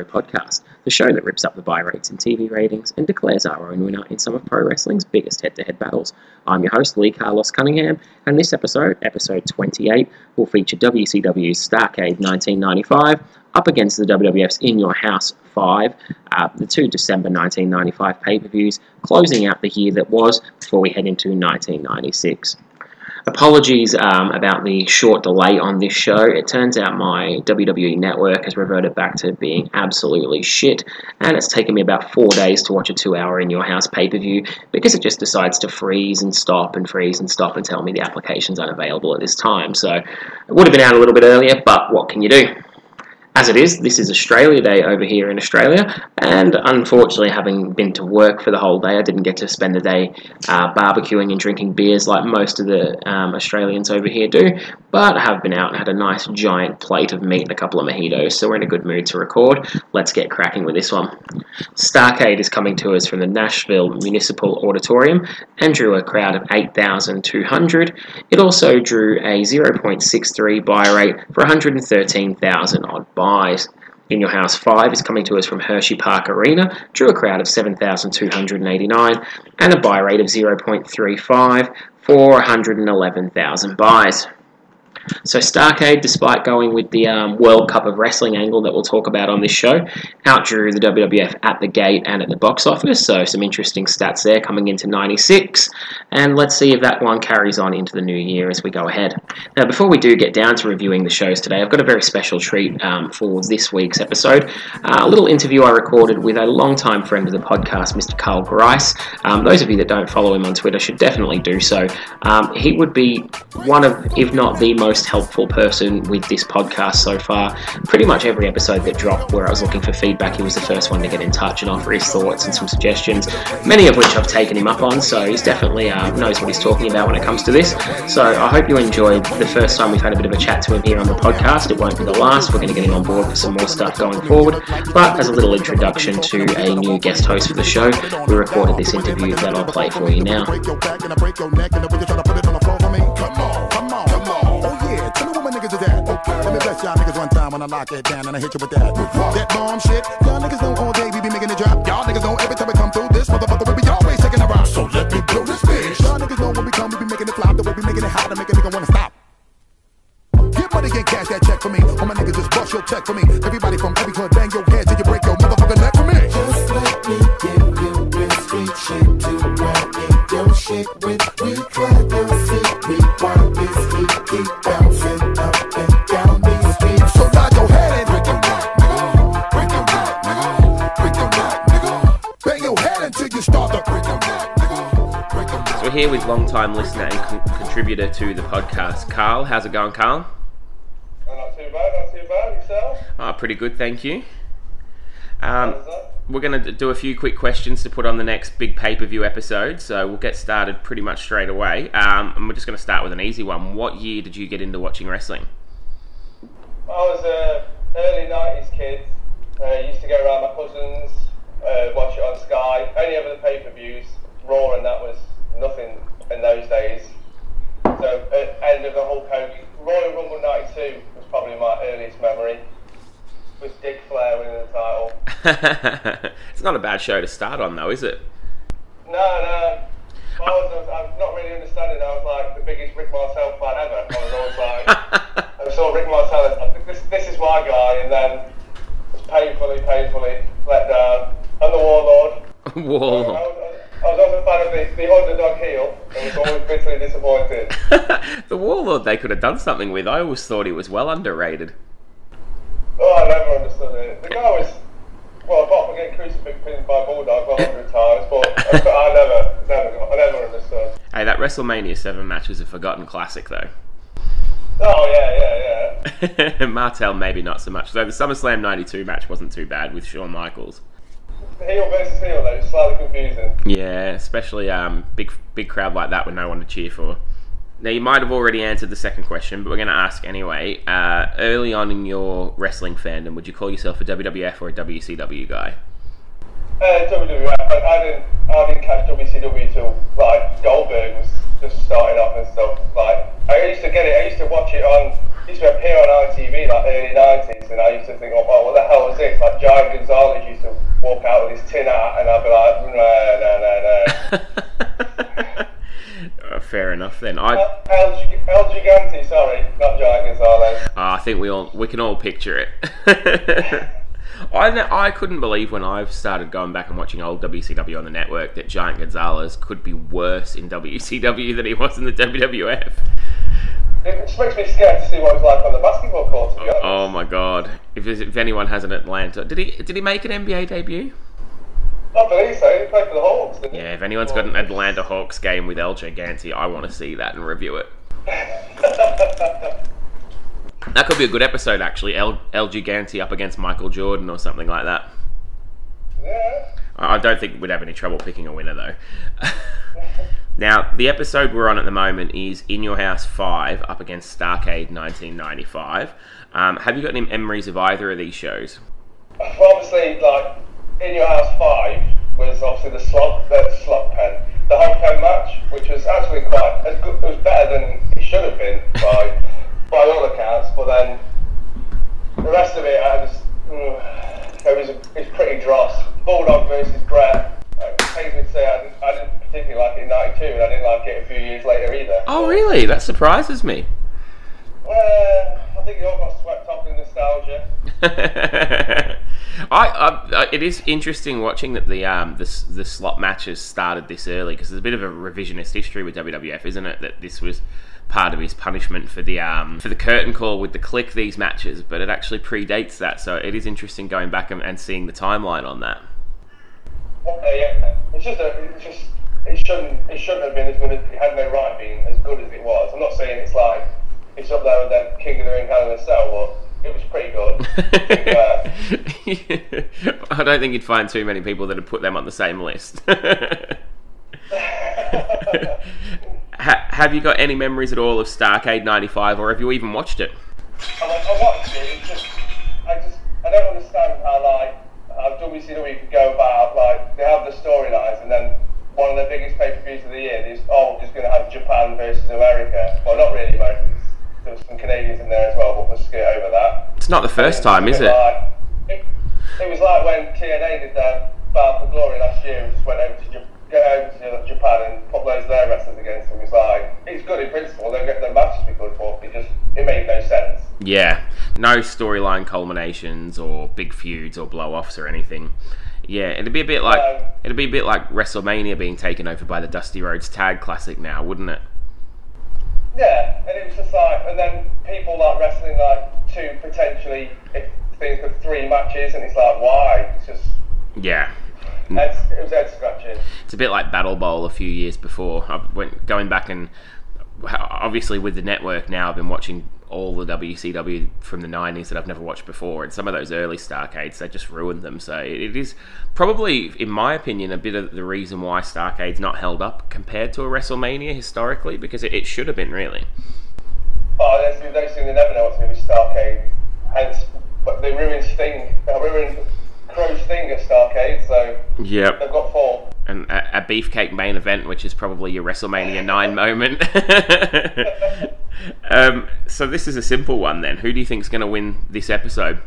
Podcast, the show that rips up the buy rates and TV ratings and declares our own winner in some of pro wrestling's biggest head to head battles. I'm your host, Lee Carlos Cunningham, and this episode, episode 28, will feature WCW's Starrcade 1995 up against the WWF's In Your House 5, uh, the two December 1995 pay per views, closing out the year that was before we head into 1996. Apologies um, about the short delay on this show. It turns out my WWE network has reverted back to being absolutely shit, and it's taken me about four days to watch a two hour in your house pay per view because it just decides to freeze and stop and freeze and stop and tell me the application's unavailable at this time. So it would have been out a little bit earlier, but what can you do? As it is, this is Australia Day over here in Australia, and unfortunately, having been to work for the whole day, I didn't get to spend the day uh, barbecuing and drinking beers like most of the um, Australians over here do. But I have been out and had a nice giant plate of meat and a couple of mojitos, so we're in a good mood to record. Let's get cracking with this one. Starrcade is coming to us from the Nashville Municipal Auditorium and drew a crowd of 8,200. It also drew a 0.63 buy rate for 113,000 odd buys. In Your House 5 is coming to us from Hershey Park Arena, drew a crowd of 7,289 and a buy rate of 0.35 for 111,000 buys. So Starrcade, despite going with the um, World Cup of Wrestling angle that we'll talk about on this show, outdrew the WWF at the gate and at the box office. So some interesting stats there coming into 96. And let's see if that one carries on into the new year as we go ahead. Now, before we do get down to reviewing the shows today, I've got a very special treat um, for this week's episode. Uh, a little interview I recorded with a longtime friend of the podcast, Mr. Carl Grice. Um, those of you that don't follow him on Twitter should definitely do so. Um, he would be one of, if not the most most helpful person with this podcast so far. Pretty much every episode that dropped where I was looking for feedback, he was the first one to get in touch and offer his thoughts and some suggestions, many of which I've taken him up on, so he's definitely uh, knows what he's talking about when it comes to this. So I hope you enjoyed the first time we've had a bit of a chat to him here on the podcast. It won't be the last, we're going to get him on board for some more stuff going forward. But as a little introduction to a new guest host for the show, we recorded this interview that I'll play for you now. Y'all niggas one time when I lock it down and I hit you with that. That bomb shit. Y'all niggas know all day we be making it drop. Y'all niggas know every time we come through this motherfucker we be always taking a rock. So let me blow this bitch. Y'all niggas know when we come we be making it flop. The way we be making it hot to make a nigga wanna stop. Get money, get cash, that check for me. All my niggas just bust your check for me. Everybody from every club, bang your head till you break your motherfucking neck for me. Just let me give you real street shit to ride in your shit with. We try to see we want this heat keep bouncing up and here with long-time listener and con- contributor to the podcast, Carl. How's it going, Carl? Not too bad, not too bad. Yourself? Ah, pretty good, thank you. Um, we're going to do a few quick questions to put on the next big pay per view episode, so we'll get started pretty much straight away. Um, and we're just going to start with an easy one. What year did you get into watching wrestling? I was a early '90s kid. Uh, used to go around my cousins, uh, watch it on Sky. Only ever the pay-per-views. Raw and that was nothing in those days. So at end of the whole Hogan, Royal Rumble '92 was probably my earliest memory. With Ric Flair winning the title. it's not a bad show to start on, though, is it? No, no. I was, I'm not really understanding. I was like the biggest Rick Martel fan ever. I was always like, I saw Rick Martel. I think this, this is my guy, and then was painfully, painfully let down. And the Warlord. I Whoa. was, I was also a fan of the, underdog heel, and was always bitterly disappointed. the Warlord they could have done something with. I always thought he was well underrated. Oh, I never understood it. The guy was, well, apart from getting crucifix pinned by Bulldog a hundred times, but I, never, never, got, I never understood. Hey, that WrestleMania 7 match was a forgotten classic, though. Oh yeah, yeah, yeah. Martel, maybe not so much. Though the SummerSlam 92 match wasn't too bad with Shawn Michaels. Heel versus heel, though, it's slightly confusing. Yeah, especially um, big big crowd like that with no one to cheer for. Now you might have already answered the second question, but we're going to ask anyway. Uh, early on in your wrestling fandom, would you call yourself a WWF or a WCW guy? Uh, WWF, but I didn't, I didn't catch WCW till like Goldberg was just starting up and stuff. Like I used to get it, I used to watch it on used to appear on ITV like early nineties, and I used to think, oh, well, what the hell was this? Like Giant Gonzalez used to walk out with his tin hat, and I'd be like, no, no, no, no. Uh, fair enough then. I El, El, El Gigante, sorry, not Giant Gonzalez. I think we all we can all picture it. I I couldn't believe when I started going back and watching old WCW on the network that Giant Gonzalez could be worse in WCW than he was in the WWF. It just makes me scared to see what it's like on the basketball court. To be honest. Oh my god! If, if anyone has an Atlanta, did he did he make an NBA debut? I believe so. He played for the Hawks? Yeah. If anyone's got an Atlanta Hawks game with El Gigante, I want to see that and review it. That could be a good episode actually. El, El Gigante up against Michael Jordan or something like that. yeah. I don't think we'd have any trouble picking a winner though. now, the episode we're on at the moment is In Your House 5 up against Starrcade 1995. Um, have you got any memories of either of these shows? Well, obviously, like in your house five was obviously the slot, the slot pen, the hog pen match, which was actually quite as good. It was better than it should have been by by all accounts. But then the rest of it, I just mm, it was it was pretty dross. Bulldog versus Bret. It pains me to say I didn't, I didn't particularly like it in '92, and I didn't like it a few years later either. Oh, really? That surprises me. Well, I think it all got swept up in nostalgia. I, I, it is interesting watching that the um the, the slot matches started this early because there's a bit of a revisionist history with WWF, isn't it? That this was part of his punishment for the um for the curtain call with the Kliq these matches, but it actually predates that. So it is interesting going back and, and seeing the timeline on that. Uh, yeah, it's just a, it's just it shouldn't it shouldn't have been as good. As, it had no right being as good as it was. I'm not saying it's like it's up there with the King of the Ring Hell in a Cell, but it was pretty good. Yeah. I don't think you'd find too many people that would put them on the same list. ha- have you got any memories at all of Starrcade '95, or have you even watched it? I, I watched it. It's just I just I don't understand how like how WCW could go about like they have the storylines and then one of the biggest pay per views of the year is oh we're just going to have Japan versus America. Well, not really Americans. There was some Canadians in there as well, but we'll skip over that. It's not the first time, is it? like- it? It was like when TNA did their Bound for Glory last year and just went over to, Jap- get over to Japan and put loads of their wrestlers against him. It's like, it's good in principle, they'll get their matches be good, but it just, it made no sense. Yeah, no storyline culminations or big feuds or blow offs or anything. Yeah, it'd be a bit like No. it'd be a bit like WrestleMania being taken over by the Dusty Rhodes Tag Classic now, wouldn't it? Yeah, and it was just like, and then people like wrestling like two potentially, if think of three matches, and it's like, why? It's just, Yeah, Mm. head, it was scratching. it's a bit like Battle Bowl a few years before. I went going back and obviously with the network now, I've been watching all the WCW from the '90s that I've never watched before, and some of those early Starrcades they just ruined them. So it, is probably, in my opinion, a bit of the reason why Starrcade's not held up compared to a WrestleMania historically, because it, it should have been really. Oh, those, those things they never know what's going to be Starrcade. Hence, but they ruined Sting, they ruined Crow's at Starrcade, so Yep. they've got four. and a, a beefcake main event, which is probably your WrestleMania 9 moment. um, so this is a simple one then. Who do you think is going to win this episode?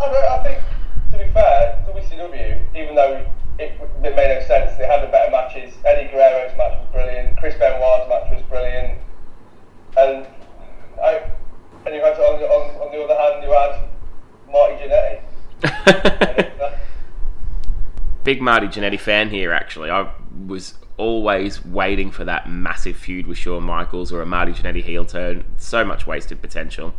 I, don't, I think, to be fair, WCW, even though it, it made no sense, they had the better matches. Eddie Guerrero's match was brilliant. Chris Benoit's match was brilliant. And I, and you had on, the- on, on the other hand, you had Marty Jannetty. And Big Marty Jannetty fan here, actually. I was always waiting for that massive feud with Shawn Michaels or a Marty Jannetty heel turn. So much wasted potential.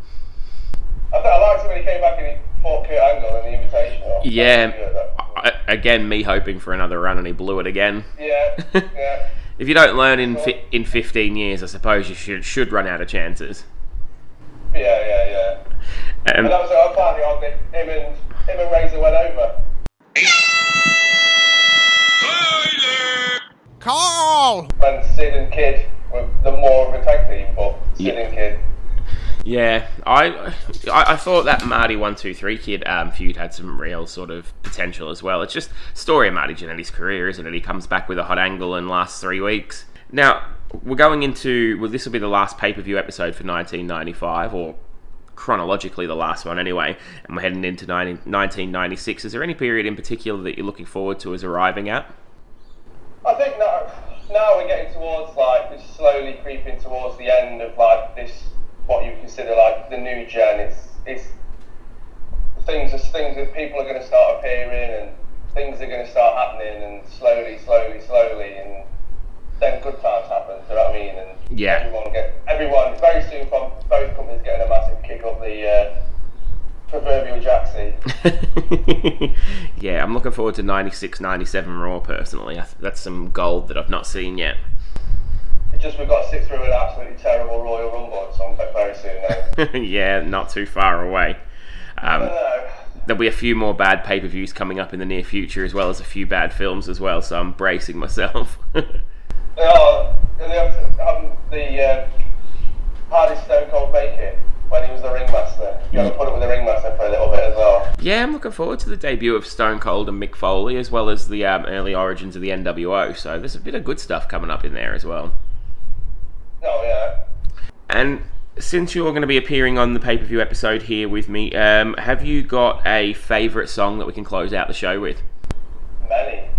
I, th- I liked it when he came back and he fought Kurt Angle in the Invitational. Yeah. I, again, me hoping for another run and he blew it again. Yeah, yeah. If you don't learn in fi- in 15 years, I suppose you should should run out of chances. Yeah, yeah, yeah. Um, And that was uh, apparently on him and him and Razor went over. Carl! When Sid and Kid were the more of a tag team, but Sid Yeah. and Kid. Yeah, I, I I thought that Marty one two three kid um, feud had some real sort of potential as well. It's just story of Marty Jannetty's career, isn't it? He comes back with a hot angle and lasts three weeks. Now we're going into well, this will be the last pay per view episode for 1995, or chronologically the last one anyway, and we're heading into 90, 1996. Is there any period in particular that you're looking forward to as arriving at? I think now, now we're getting towards like this slowly creeping towards the end of like this what you consider like the new gen. It's it's things things that people are going to start appearing and things are going to start happening and slowly, slowly, slowly and then good times happen. Do you know what I mean? And Yeah. everyone get everyone very soon from both companies getting a massive kick up the uh, proverbial jacksie. yeah, I'm looking forward to 96, 97 Raw personally. I th- That's some gold that I've not seen yet. It's just we've got to sit through an absolutely terrible Royal Rumble at some point very soon now. yeah, not too far away. Um, there'll be a few more bad pay per views coming up in the near future, as well as a few bad films as well. So I'm bracing myself. Are. They um, the uh, did Stone Cold make it when he was the ringmaster? You got to put it with the ringmaster for a little bit as well. yeah, I'm looking forward to the debut of Stone Cold and Mick Foley, as well as the um, early origins of the NWO. So there's a bit of good stuff coming up in there as well. Oh yeah. And since you're going to be appearing on the pay per view episode here with me, um, have you got a favourite song that we can close out the show with? Many.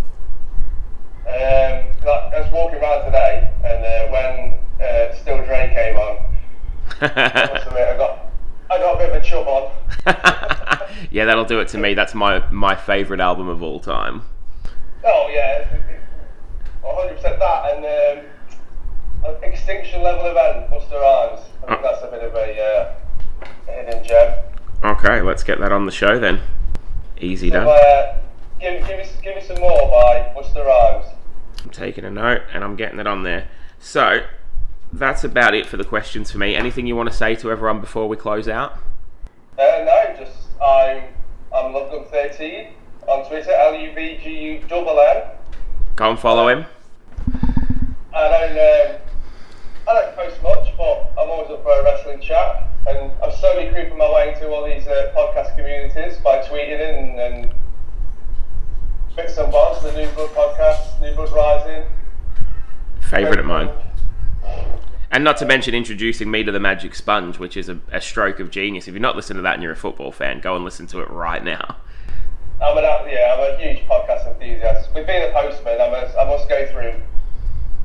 Um, like, I was walking around today, and uh, when uh, Still Dre came on, I must admit, I got I got a bit of a chub on. yeah, that'll do it to me. That's my my favourite album of all time. Oh yeah, one hundred percent that, and um, extinction level event, Busta Rhymes. I think that's a bit of a, uh, a hidden gem. Okay, let's get that on the show then. Easy So, done. uh, give, give, us, give us some more by Busta Rhymes. I'm taking a note and I'm getting it on there. So that's about it for the questions for me. Anything you want to say to everyone before we close out? Uh, no, just I'm I'm Luvgunn13 on Twitter, L U V G U double N. Go and follow him. I don't um, I don't post much, but I'm always up for a wrestling chat, and I'm slowly creeping my way into all these uh, podcast communities by tweeting in and bits and bobs. The New Blood podcast, New Blood Rising. Favourite of mine. And not to mention introducing me to the Magic Sponge, which is a, a stroke of genius. If you're not listening to that and you're a football fan, go and listen to it right now. I'm an yeah, I'm a huge podcast enthusiast. With being a postman, I'm a, I must go through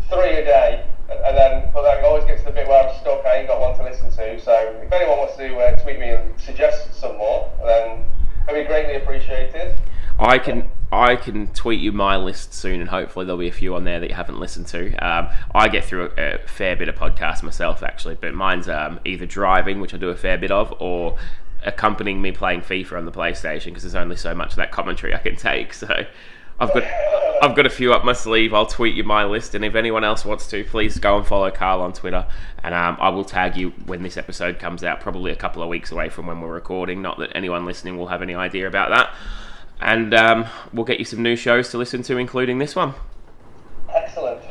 three a day, and, then but then always gets to the bit where I'm stuck. I ain't got one to listen to. So if anyone wants to uh, tweet me and suggest some more, then it'd be greatly appreciated. I can I can tweet you my list soon, and hopefully there'll be a few on there that you haven't listened to. Um, I get through a, a fair bit of podcasts myself, actually, but mine's um, either driving, which I do a fair bit of, or accompanying me playing FIFA on the PlayStation because there's only so much of that commentary I can take. So I've got I've got a few up my sleeve. I'll tweet you my list, and if anyone else wants to, please go and follow Carl on Twitter, and um, I will tag you when this episode comes out. Probably a couple of weeks away from when we're recording. Not that anyone listening will have any idea about that. And um, we'll get you some new shows to listen to, including this one. Excellent.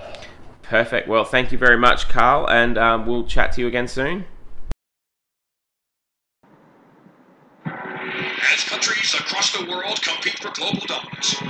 Perfect. Well, thank you very much, Carl, and um, we'll chat to you again soon. As countries across the world compete for global dominance,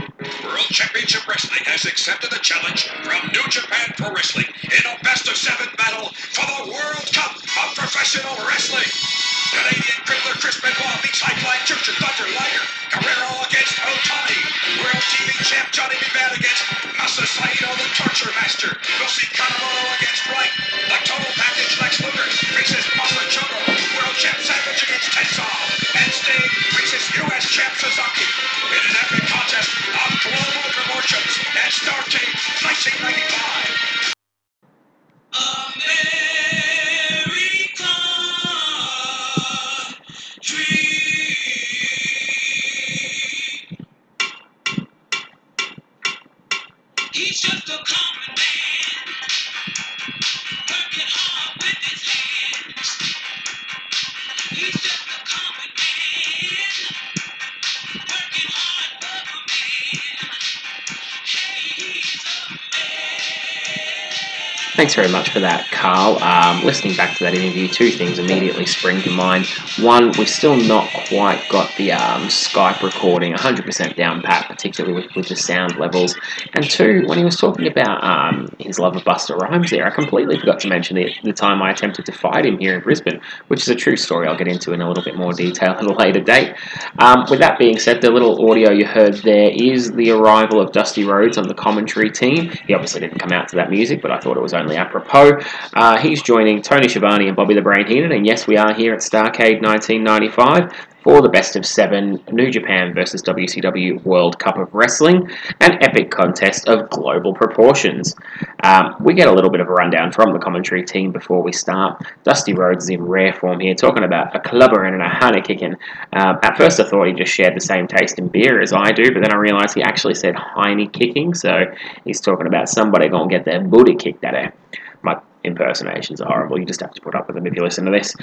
World Championship Wrestling has accepted a challenge from New Japan Pro Wrestling in a best of seven battle for the World Cup of Professional Wrestling. Canadian crippler Chris Benoit meets High-Flying Jushin Thunder Liger. Guerrero against Otani. World TV champ Johnny. Bad against Masa Saito, the Torture Master. We'll see Kanemoto against Wright. The total package Lex Luger faces Masa Chono. World champ Savage against Tenzan. And Sting faces U.S. champ Suzuki. In an epic contest of global promotions at Starrcade 1995. He's Thanks very much for that, Carl. Um, listening back to that interview, two things immediately spring to mind. One, we've still not quite got the um, Skype recording 100% down pat, particularly with, with the sound levels. And two, when he was talking about um, his love of Busta Rhymes there, I completely forgot to mention the, the time I attempted to fight him here in Brisbane, which is a true story I'll get into in a little bit more detail at a later date. Um, with that being said, the little audio you heard there is the arrival of Dusty Rhodes on the commentary team. He obviously didn't come out to that music, but I thought it was only apropos. Uh, he's joining Tony Schiavone and Bobby the Brain Heenan, and yes, we are here at Starrcade 1995 for the best of seven New Japan versus WCW World Cup of Wrestling, an epic contest of global proportions. Um, we get a little bit of a rundown from the commentary team before we start. Dusty Rhodes is in rare form here, talking about a clubber and a honey kicking. Uh, at first, I thought he just shared the same taste in beer as I do, but then I realised he actually said hiney kicking, so he's talking about somebody going to get their booty kicked at her. Impersonations are horrible. You just have to put up with them if you listen to this.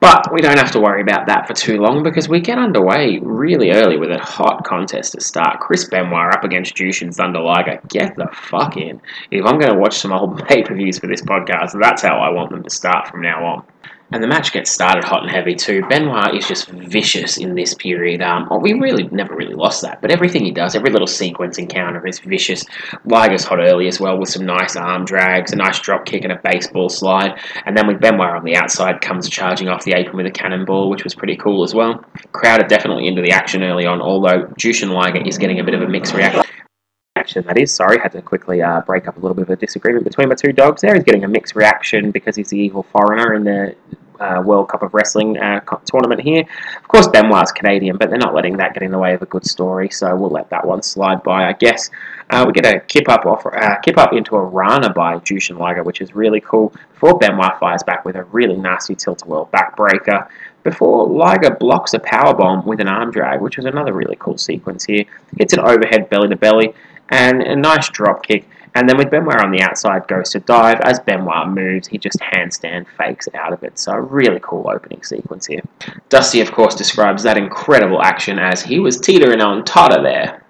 But we don't have to worry about that for too long because we get underway really early with a hot contest to start. Chris Benoit up against Jushin Thunder Liger. Get the fuck in. If I'm going to watch some old pay per views for this podcast, that's how I want them to start from now on. And the match gets started hot and heavy too. Benoit is just vicious in this period. Um, we really never really lost that, but everything he does, every little sequence encounter is vicious. Liger's hot early as well with some nice arm drags, a nice drop kick, and a baseball slide. And then with Benoit on the outside, comes charging off the apron with a cannonball, which was pretty cool as well. Crowd are definitely into the action early on, although Jushin Liger is getting a bit of a mixed reaction that is. Sorry, had to quickly uh, break up a little bit of a disagreement between my two dogs there. He's getting a mixed reaction because he's the evil foreigner in the uh, World Cup of Wrestling uh, tournament here. Of course, Benoit's Canadian, but they're not letting that get in the way of a good story, so we'll let that one slide by, I guess. Uh, we get a kip up off, uh, kip up into a Rana by Jushin Liger, which is really cool. Before Benoit fires back with a really nasty tilt-a-whirl backbreaker. Before Liger blocks a power bomb with an arm drag, which is another really cool sequence here. Hits an overhead belly to belly and a nice drop kick. And then with Benoit on the outside, goes to dive. As Benoit moves, he just handstand fakes out of it. So a really cool opening sequence here. Dusty, of course, describes that incredible action as he was teetering on Tata there.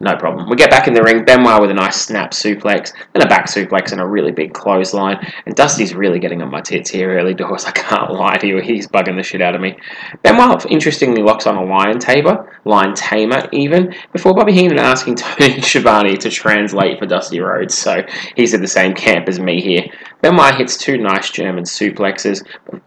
No problem. We get back in the ring. Benoit with a nice snap suplex, then a back suplex and a really big clothesline. And Dusty's really getting on my tits here early doors. I can't lie to you. He's bugging the shit out of me. Benoit interestingly locks on a lion tamer, lion tamer even, before Bobby Heenan asking Tony Schiavone to translate for Dusty Rhodes. So he's in the same camp as me here. Benoit hits two nice German suplexes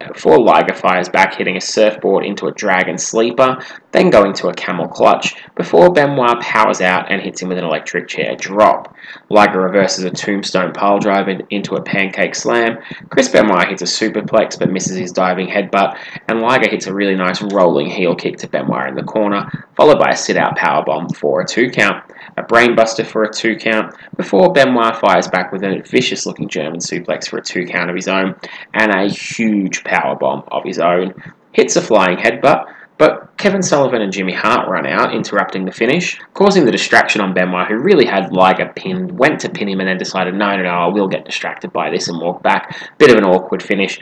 before Liger fires back, hitting a surfboard into a dragon sleeper, then going to a camel clutch, before Benoit powers out and hits him with an electric chair drop. Liger reverses a tombstone pile driver into a pancake slam. Chris Benoit hits a superplex but misses his diving headbutt, and Liger hits a really nice rolling heel kick to Benoit in the corner, followed by a sit out powerbomb for a two count a brainbuster for a two count, before Benoit fires back with a vicious looking German suplex for a two count of his own, and a huge powerbomb of his own. Hits a flying headbutt, but Kevin Sullivan and Jimmy Hart run out, interrupting the finish, causing the distraction on Benoit, who really had Liger pinned, went to pin him, and then decided, no, no, no, I will get distracted by this and walk back. Bit of an awkward finish.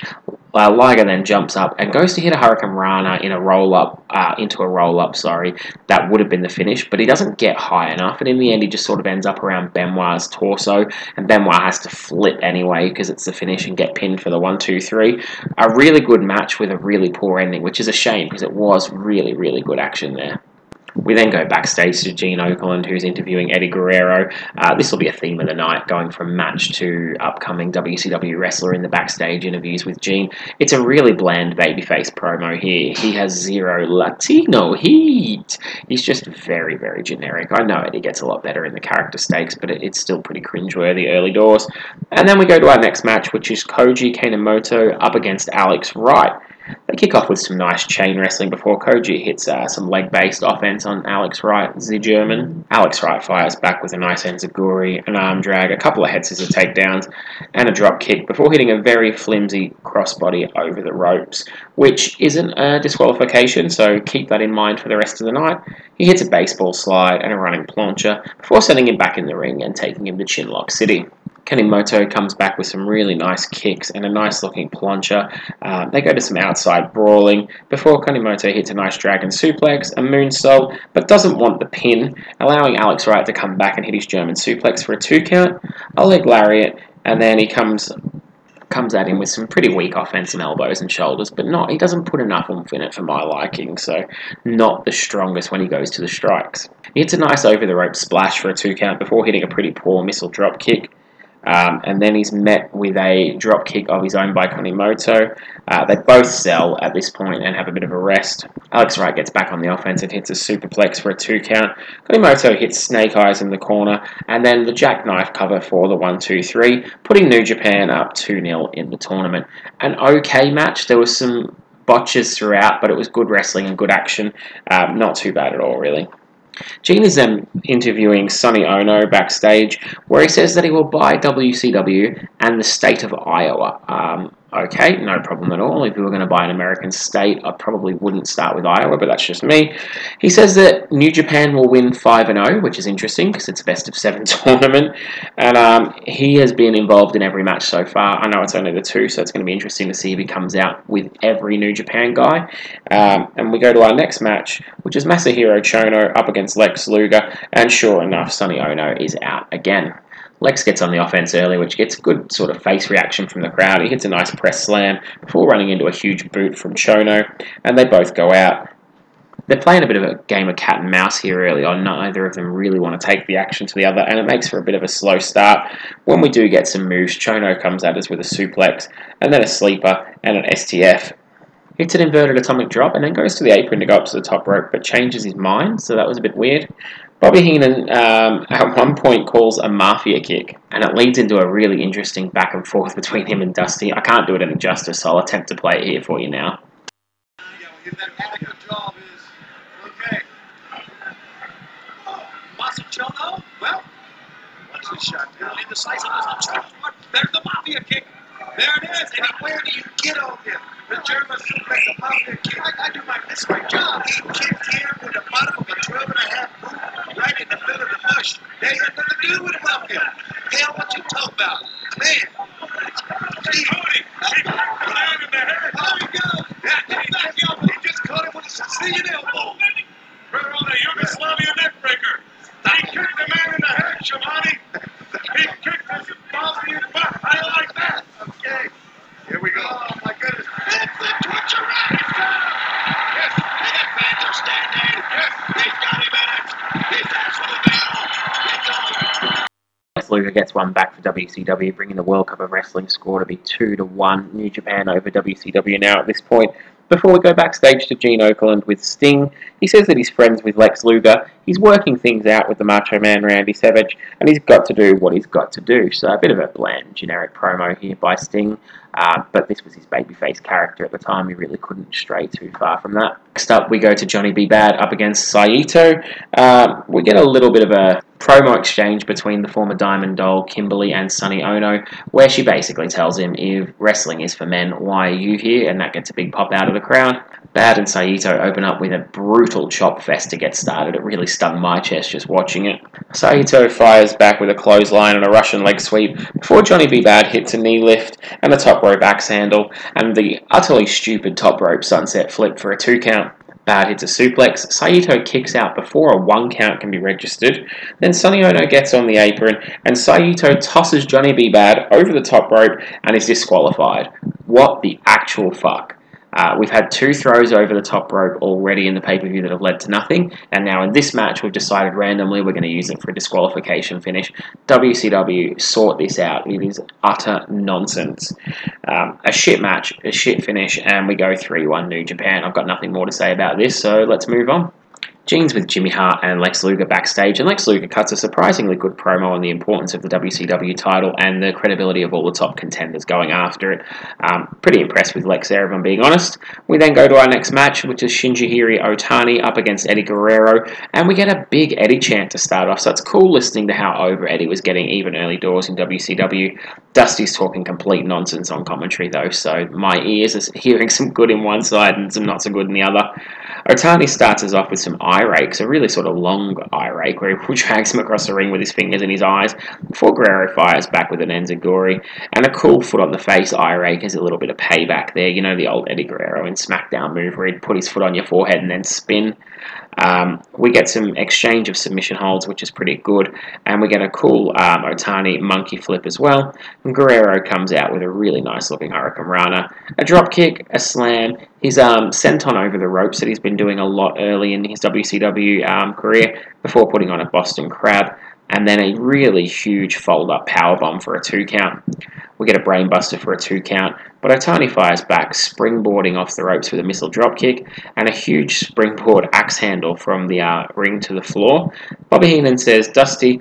Uh, Liger then jumps up and goes to hit a Hurricanrana in a roll up, uh, into a roll up, sorry. That would have been the finish, but he doesn't get high enough, and in the end, he just sort of ends up around Benoit's torso, and Benoit has to flip anyway because it's the finish and get pinned for the one, two, three. A really good match with a really poor ending, which is a shame because it was really, really good action there. We then go backstage to Gene Okerlund, who's interviewing Eddie Guerrero. Uh, this will be a theme of the night, going from match to upcoming WCW wrestler in the backstage interviews with Gene. It's a really bland babyface promo here. He has zero Latino heat. He's just very, very generic. I know Eddie gets a lot better in the character stakes, but it's still pretty cringeworthy early doors. And then we go to our next match, which is Koji Kanemoto up against Alex Wright. They kick off with some nice chain wrestling before Koji hits uh, some leg based offense on Alex Wright, the German. Alex Wright fires back with a nice enziguri, an arm drag, a couple of head scissor takedowns, and a drop kick before hitting a very flimsy crossbody over the ropes, which isn't a disqualification, so keep that in mind for the rest of the night. He hits a baseball slide and a running plancha before sending him back in the ring and taking him to Chinlock City. Kanemoto comes back with some really nice kicks and a nice looking plancha. Uh, they go to some outside brawling before Kanemoto hits a nice dragon suplex, a moonsault, but doesn't want the pin, allowing Alex Wright to come back and hit his German suplex for a two count, a leg lariat, and then he comes comes at him with some pretty weak offense offensive elbows and shoulders, but not he doesn't put enough oomph in it for my liking, so not the strongest when he goes to the strikes. He hits a nice over the rope splash for a two count before hitting a pretty poor missile drop kick. Um, and then he's met with a drop kick of his own by Kanemoto. Uh, they both sell at this point and have a bit of a rest. Alex Wright gets back on the offense and hits a superplex for a two count. Kanemoto hits Snake Eyes in the corner, and then the jackknife cover for the 1 2 3, putting New Japan up 2 0 in the tournament. An okay match. There was some botches throughout, but it was good wrestling and good action. Um, not too bad at all, really. Gene is then interviewing Sonny Onoo backstage, where he says that he will buy WCW and the state of Iowa. Um, okay, no problem at all. If you were going to buy an American state, I probably wouldn't start with Iowa, but that's just me. He says that New Japan will win 5 0, which is interesting because it's a best of seven tournament. And um, he has been involved in every match so far. I know it's only the two, so it's going to be interesting to see if he comes out with every New Japan guy. Um, and we go to our next match, which is Masahiro Chono up against Lex Luger. And sure enough, Sonny Onoo is out again. Lex gets on the offense early, which gets good sort of face reaction from the crowd. He hits a nice press slam before running into a huge boot from Chono, and they both go out. They're playing a bit of a game of cat and mouse here early on. Neither of them really want to take the action to the other, and it makes for a bit of a slow start. When we do get some moves, Chono comes at us with a suplex, and then a sleeper, and an STF. Hits an inverted atomic drop, and then goes to the apron to go up to the top rope, but changes his mind, so that was a bit weird. Bobby Heenan um, at one point calls a mafia kick, and it leads into a really interesting back and forth between him and Dusty. I can't do it any justice, so I'll attempt to play it here for you now. There it is. And where do you get on him? The German suplex, the mafia kick. I, I do my this my job. He kicked him with the bottom of a 12 and a half boot right in the middle of the mush. That do with the mafia. Hell, what you talk about? Man. Gee, Cody, he man in the head. There you go. Yeah, he, he, he just caught him with a Sicilian elbow. Right on the Yugoslavian neckbreaker. He kicked the man in the head, Shamani. He kicked his Bosnian butt. I like that. Okay. Here we go. Oh, my goodness. It's the Twitcher Yes. And the fans are standing. Yes. He's got him in it. He's actually down. It's over. Lex Luger gets one back for WCW, bringing the World Cup of Wrestling score to be 2 to 1. New Japan over WCW now at this point. Before we go backstage to Gene Okerlund with Sting, he says that he's friends with Lex Luger. He's working things out with the Macho Man Randy Savage, and he's got to do what he's got to do. So a bit of a bland, generic promo here by Sting. Uh, but this was his babyface character at the time. He really couldn't stray too far from that. Next up, we go to Johnny B. Bad up against Saito. Uh, we get a little bit of a promo exchange between the former Diamond Doll, Kimberly, and Sonny Onoo, where she basically tells him, if wrestling is for men, why are you here? And that gets a big pop out of the crowd. Bad and Saito open up with a brutal chop fest to get started. It really stung my chest just watching it. Saito fires back with a clothesline and a Russian leg sweep before Johnny B. Bad hits a knee lift and a top rope axe handle and the utterly stupid top rope sunset flip for a two count. Bad hits a suplex. Saito kicks out before a one count can be registered. Then Sonny Onoo gets on the apron, and Saito tosses Johnny B. Bad over the top rope and is disqualified. What the actual fuck? Uh, we've had two throws over the top rope already in the pay per view that have led to nothing, and now in this match, we've decided randomly we're going to use it for a disqualification finish. WCW, sort this out. It is utter nonsense. Um, a shit match, a shit finish, and we go 3 1 New Japan. I've got nothing more to say about this, so let's move on. Gene's with Jimmy Hart and Lex Luger backstage, and Lex Luger cuts a surprisingly good promo on the importance of the WCW title and the credibility of all the top contenders going after it. Um, pretty impressed with Lex there, if I'm being honest. We then go to our next match, which is Shinjiro Otani up against Eddie Guerrero, and we get a big Eddie chant to start off, so it's cool listening to how over Eddie was getting even early doors in WCW. Dusty's talking complete nonsense on commentary, though, so my ears are hearing some good in one side and some not so good in the other. Otani starts us off with some eye eye rakes, a really sort of long eye rake where he drags him across the ring with his fingers in his eyes before Guerrero fires back with an Enziguri. And a cool foot on the face eye rake is a little bit of payback there. You know the old Eddie Guerrero in SmackDown move where he'd put his foot on your forehead and then spin. Um, we get some exchange of submission holds, which is pretty good, and we get a cool um, Otani monkey flip as well. And Guerrero comes out with a really nice looking Hurricane Rana, a drop kick, a slam. He's um, sent on over the ropes that he's been doing a lot early in his WCW um, career before putting on a Boston Crab, and then a really huge fold up power bomb for a two count. We get a brainbuster for a two count, but Otani fires back, springboarding off the ropes with a missile dropkick and a huge springboard axe handle from the uh, ring to the floor. Bobby Heenan says, Dusty,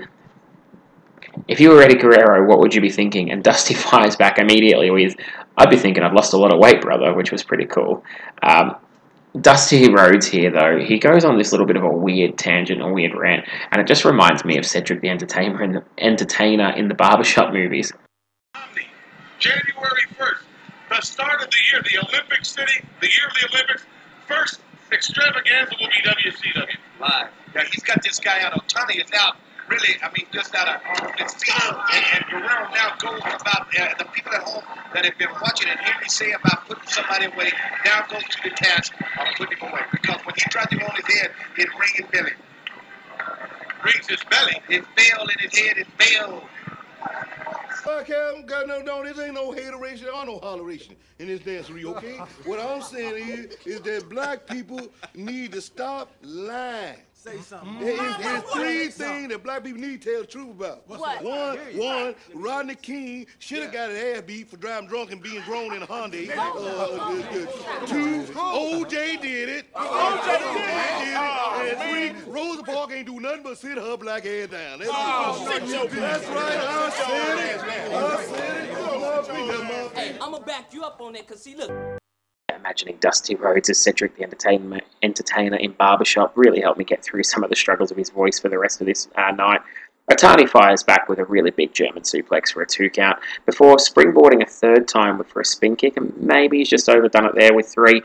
if you were Eddie Guerrero, what would you be thinking? And Dusty fires back immediately with, I'd be thinking I've lost a lot of weight, brother, which was pretty cool. Um, Dusty Rhodes here, though, he goes on this little bit of a weird tangent, a weird rant, and it just reminds me of Cedric the Entertainer in the, Entertainer in the barbershop movies. January 1st, the start of the year, the Olympic City, the year of the Olympics, first extravaganza will be WCW. Live. Yeah, he's got this guy out. Otani is out. Really, I mean, just out of his feet. And, and Guerrero now goes about uh, the people at home that have been watching and hear me say about putting somebody away. Now goes to the task of putting him away because when he tried to go on his head, it rang his belly. Rings his belly. It fell in his head. It fell. Fuck hell, got no, no, this ain't no hateration or no holleration in this dancery, okay? what I'm saying is, is that black people need to stop lying. Say something. There is there's three things that black people need to tell the truth about. What? One, one, Rodney King should have got an ass beat for driving drunk and being grown in a Hyundai. Uh, two, OJ did it. OJ did it. And three, Rosa Parks ain't do nothing but sit her black ass down. That's, That's right, I said it. I said it. Hey, I'ma back you up on that, cause see, look. Imagining Dusty Rhodes as Cedric the Entertainer, entertainer in Barbershop really helped me get through some of the struggles of his voice for the rest of this uh, night. Otani fires back with a really big German suplex for a two count before springboarding a third time for a spin kick, and maybe he's just overdone it there with three.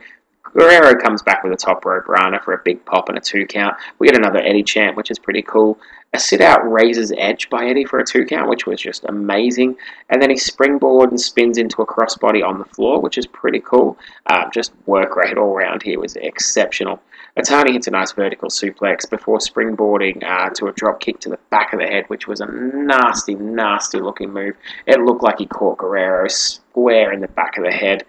Guerrero comes back with a top rope Rana for a big pop and a two count. We get another Eddie chant, which is pretty cool. A sit out Razor's Edge by Eddie for a two count, which was just amazing. And then he springboard and spins into a crossbody on the floor, which is pretty cool. Uh, just work rate all around here was exceptional. Otani hits a nice vertical suplex before springboarding uh, to a drop kick to the back of the head, which was a nasty, nasty looking move. It looked like he caught Guerrero square in the back of the head.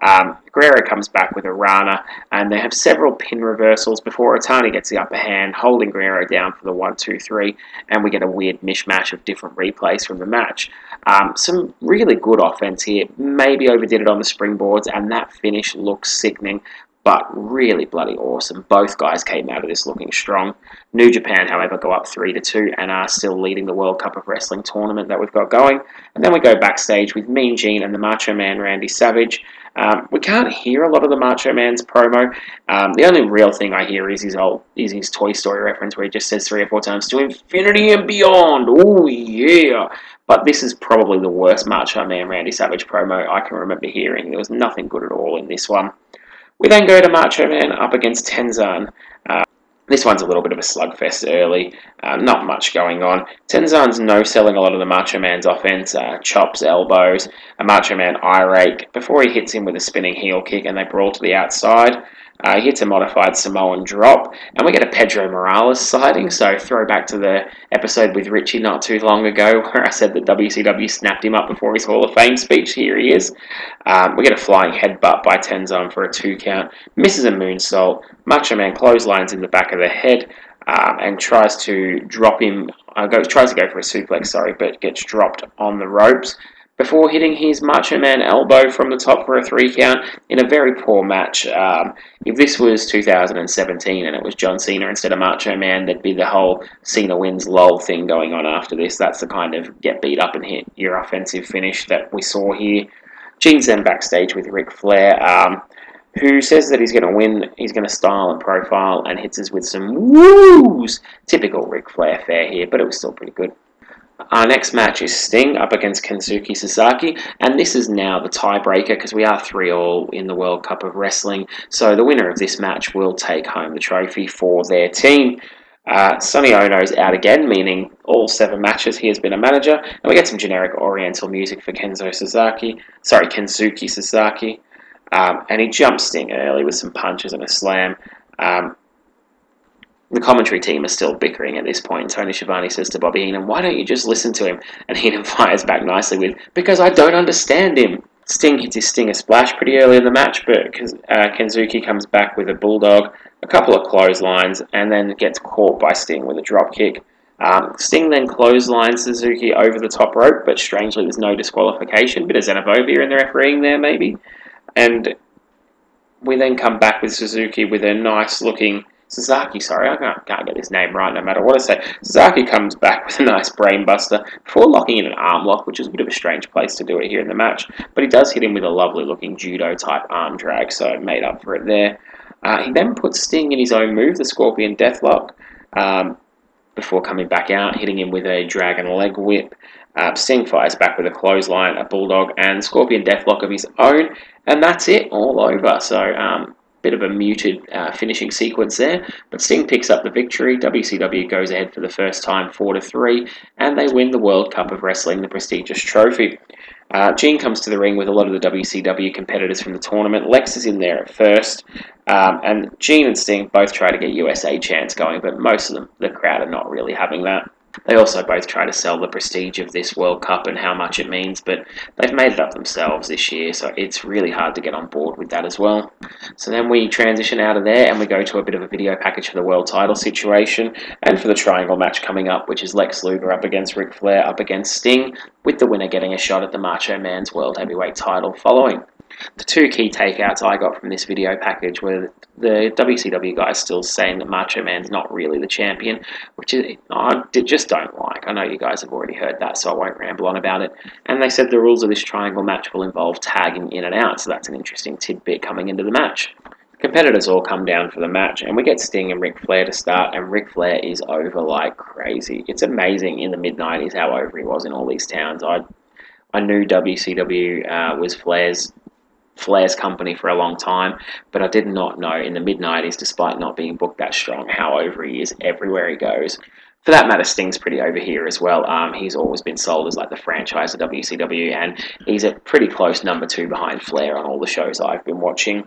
Um, Guerrero comes back with a Rana, and they have several pin reversals before Otani gets the upper hand, holding Guerrero down for the one, two, three, and we get a weird mishmash of different replays from the match. Um, some really good offense here. Maybe overdid it on the springboards, and that finish looks sickening but really bloody awesome. Both guys came out of this looking strong. New Japan, however, go up three to two and are still leading the World Cup of Wrestling tournament that we've got going. And then we go backstage with Mean Gene and the Macho Man Randy Savage. Um, we can't hear a lot of the Macho Man's promo. Um, the only real thing I hear is his old is his Toy Story reference where he just says three or four times to infinity and beyond. Oh yeah! But this is probably the worst Macho Man Randy Savage promo I can remember hearing. There was nothing good at all in this one. We then go to Macho Man up against Tenzan. Uh, this one's a little bit of a slugfest early, uh, not much going on. Tenzan's no selling a lot of the Macho Man's offense, uh, chops, elbows, a Macho Man eye rake before he hits him with a spinning heel kick and they brawl to the outside. Uh, he hits a modified Samoan drop, and we get a Pedro Morales sighting. So, throw back to the episode with Richie not too long ago, where I said that WCW snapped him up before his Hall of Fame speech. Here he is. Um, we get a flying headbutt by Tenzan for a two count, misses a moonsault. Macho Man clotheslines in the back of the head. Um, and tries to drop him, uh, goes, tries to go for a suplex, sorry, but gets dropped on the ropes before hitting his Macho Man elbow from the top for a three count in a very poor match. Um, if this was 2017 and it was John Cena instead of Macho Man, there'd be the whole Cena wins lol thing going on after this. That's the kind of get beat up and hit your offensive finish that we saw here. Gene's then backstage with Ric Flair. Um, who says that he's going to win, he's going to style and profile, and hits us with some woos. Typical Ric Flair fare here, but it was still pretty good. Our next match is Sting up against Kensuke Sasaki, and this is now the tiebreaker because we are 3 all in the World Cup of Wrestling. So the winner of this match will take home the trophy for their team. Uh, Sonny Onoo's out again, meaning all seven matches he has been a manager, and we get some generic Oriental music for Kenzo Sasaki. Sorry, Kensuke Sasaki. Um, and he jumps Sting early with some punches and a slam. Um, the commentary team is still bickering at this point. Tony Schiavone says to Bobby Heenan, Why don't you just listen to him? And Heenan fires back nicely with, Because I don't understand him. Sting hits his Stinger splash pretty early in the match, but uh, Kensuke comes back with a bulldog, a couple of clotheslines, and then gets caught by Sting with a dropkick. Um, Sting then clotheslines Suzuki over the top rope, but strangely there's no disqualification. Bit of xenophobia in the refereeing there, maybe. And we then come back with Suzuki with a nice looking Sasaki, sorry, I can't, can't get his name right no matter what I say. Sasaki comes back with a nice brainbuster before locking in an arm lock, which is a bit of a strange place to do it here in the match. But he does hit him with a lovely looking judo type arm drag, so made up for it there. Uh, he then puts Sting in his own move, the Scorpion Deathlock, um, before coming back out, hitting him with a dragon leg whip. Uh, Sting fires back with a clothesline, a bulldog, and Scorpion Deathlock of his own, and that's it, all over. So, um, bit of a muted uh, finishing sequence there, but Sting picks up the victory. WCW goes ahead for the first time, four to three, and they win the World Cup of Wrestling, the prestigious trophy. Uh, Gene comes to the ring with a lot of the WCW competitors from the tournament. Lex is in there at first, um, and Gene and Sting both try to get USA chants going, but most of them, the crowd, are not really having that. They also both try to sell the prestige of this World Cup and how much it means, but they've made it up themselves this year, so it's really hard to get on board with that as well. So then we transition out of there and we go to a bit of a video package for the world title situation and for the triangle match coming up, which is Lex Luger up against Ric Flair up against Sting, with the winner getting a shot at the Macho Man's World Heavyweight title following. The two key takeouts I got from this video package were the WCW guys still saying that Macho Man's not really the champion, which is, I just don't like. I know you guys have already heard that, so I won't ramble on about it. And they said the rules of this triangle match will involve tagging in and out, so that's an interesting tidbit coming into the match. Competitors all come down for the match, and we get Sting and Ric Flair to start, and Ric Flair is over like crazy. It's amazing in the mid 90s how over he was in all these towns. I I knew WCW uh, was Flair's Flair's company for a long time, but I did not know in the mid 90s, despite not being booked that strong, how over he is everywhere he goes. For that matter, Sting's pretty over here as well. Um, he's always been sold as like the franchise of WCW, and he's a pretty close number two behind Flair on all the shows I've been watching.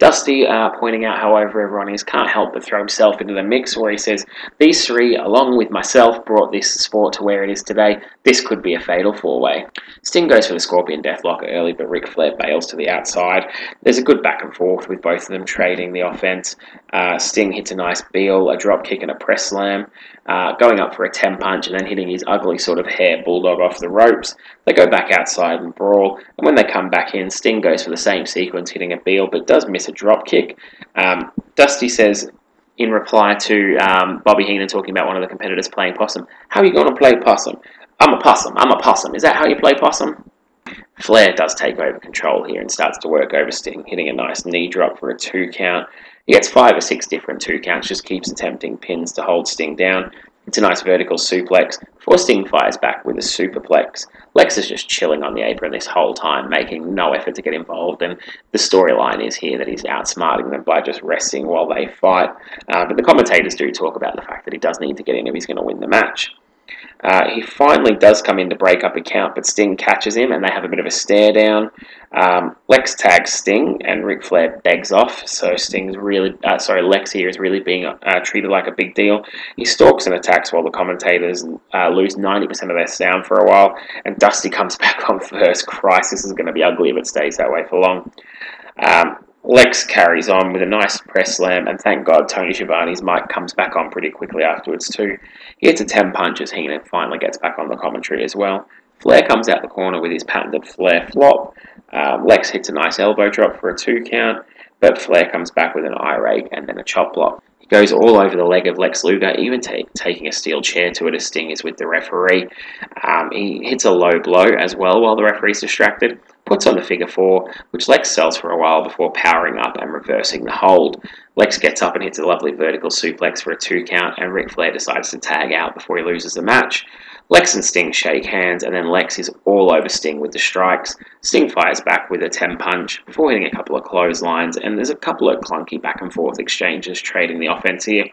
Dusty uh, pointing out how over everyone is can't help but throw himself into the mix, where he says, These three, along with myself, brought this sport to where it is today. This could be a fatal four way. Sting goes for the Scorpion Deathlock early, but Ric Flair bails to the outside. There's a good back and forth with both of them trading the offense. Uh, Sting hits a nice Beal, a drop kick, and a press slam uh, going up for a 10 punch and then hitting his ugly sort of hair bulldog off the ropes. They go back outside and brawl, and when they come back in, Sting goes for the same sequence, hitting a Beal, but does miss drop kick. Um, Dusty says, in reply to um, Bobby Heenan talking about one of the competitors playing possum, How are you going to play possum? I'm a possum, I'm a possum. Is that how you play possum? Flair does take over control here and starts to work over Sting, hitting a nice knee drop for a two count. He gets five or six different two counts, just keeps attempting pins to hold Sting down. It's a nice vertical suplex before Sting fires back with a superplex. Lex is just chilling on the apron this whole time, making no effort to get involved, and the storyline is here that he's outsmarting them by just resting while they fight. Uh, but the commentators do talk about the fact that he does need to get in if he's going to win the match. Uh, he finally does come in to break up a count, but Sting catches him and they have a bit of a stare down. Um, Lex tags Sting and Ric Flair begs off, so Sting's really, uh, sorry, Lex here is really being uh, treated like a big deal. He stalks and attacks while the commentators uh, lose 90% of their sound for a while, and Dusty comes back on first. Christ, this is going to be ugly if it stays that way for long. Um, Lex carries on with a nice press slam, and thank God Tony Schiavone's mic comes back on pretty quickly afterwards too. He hits a 10 punches, Heenan finally gets back on the commentary as well. Flair comes out the corner with his patented Flair flop. Um, Lex hits a nice elbow drop for a two count, but Flair comes back with an eye rake and then a chop block. He goes all over the leg of Lex Luger, even t- taking a steel chair to it as Sting is with the referee. Um, he hits a low blow as well while the referee's distracted puts on the figure four, which Lex sells for a while before powering up and reversing the hold. Lex gets up and hits a lovely vertical suplex for a two count, and Ric Flair decides to tag out before he loses the match. Lex and Sting shake hands, and then Lex is all over Sting with the strikes. Sting fires back with a 10 punch before hitting a couple of clotheslines, and there's a couple of clunky back and forth exchanges trading the offense here,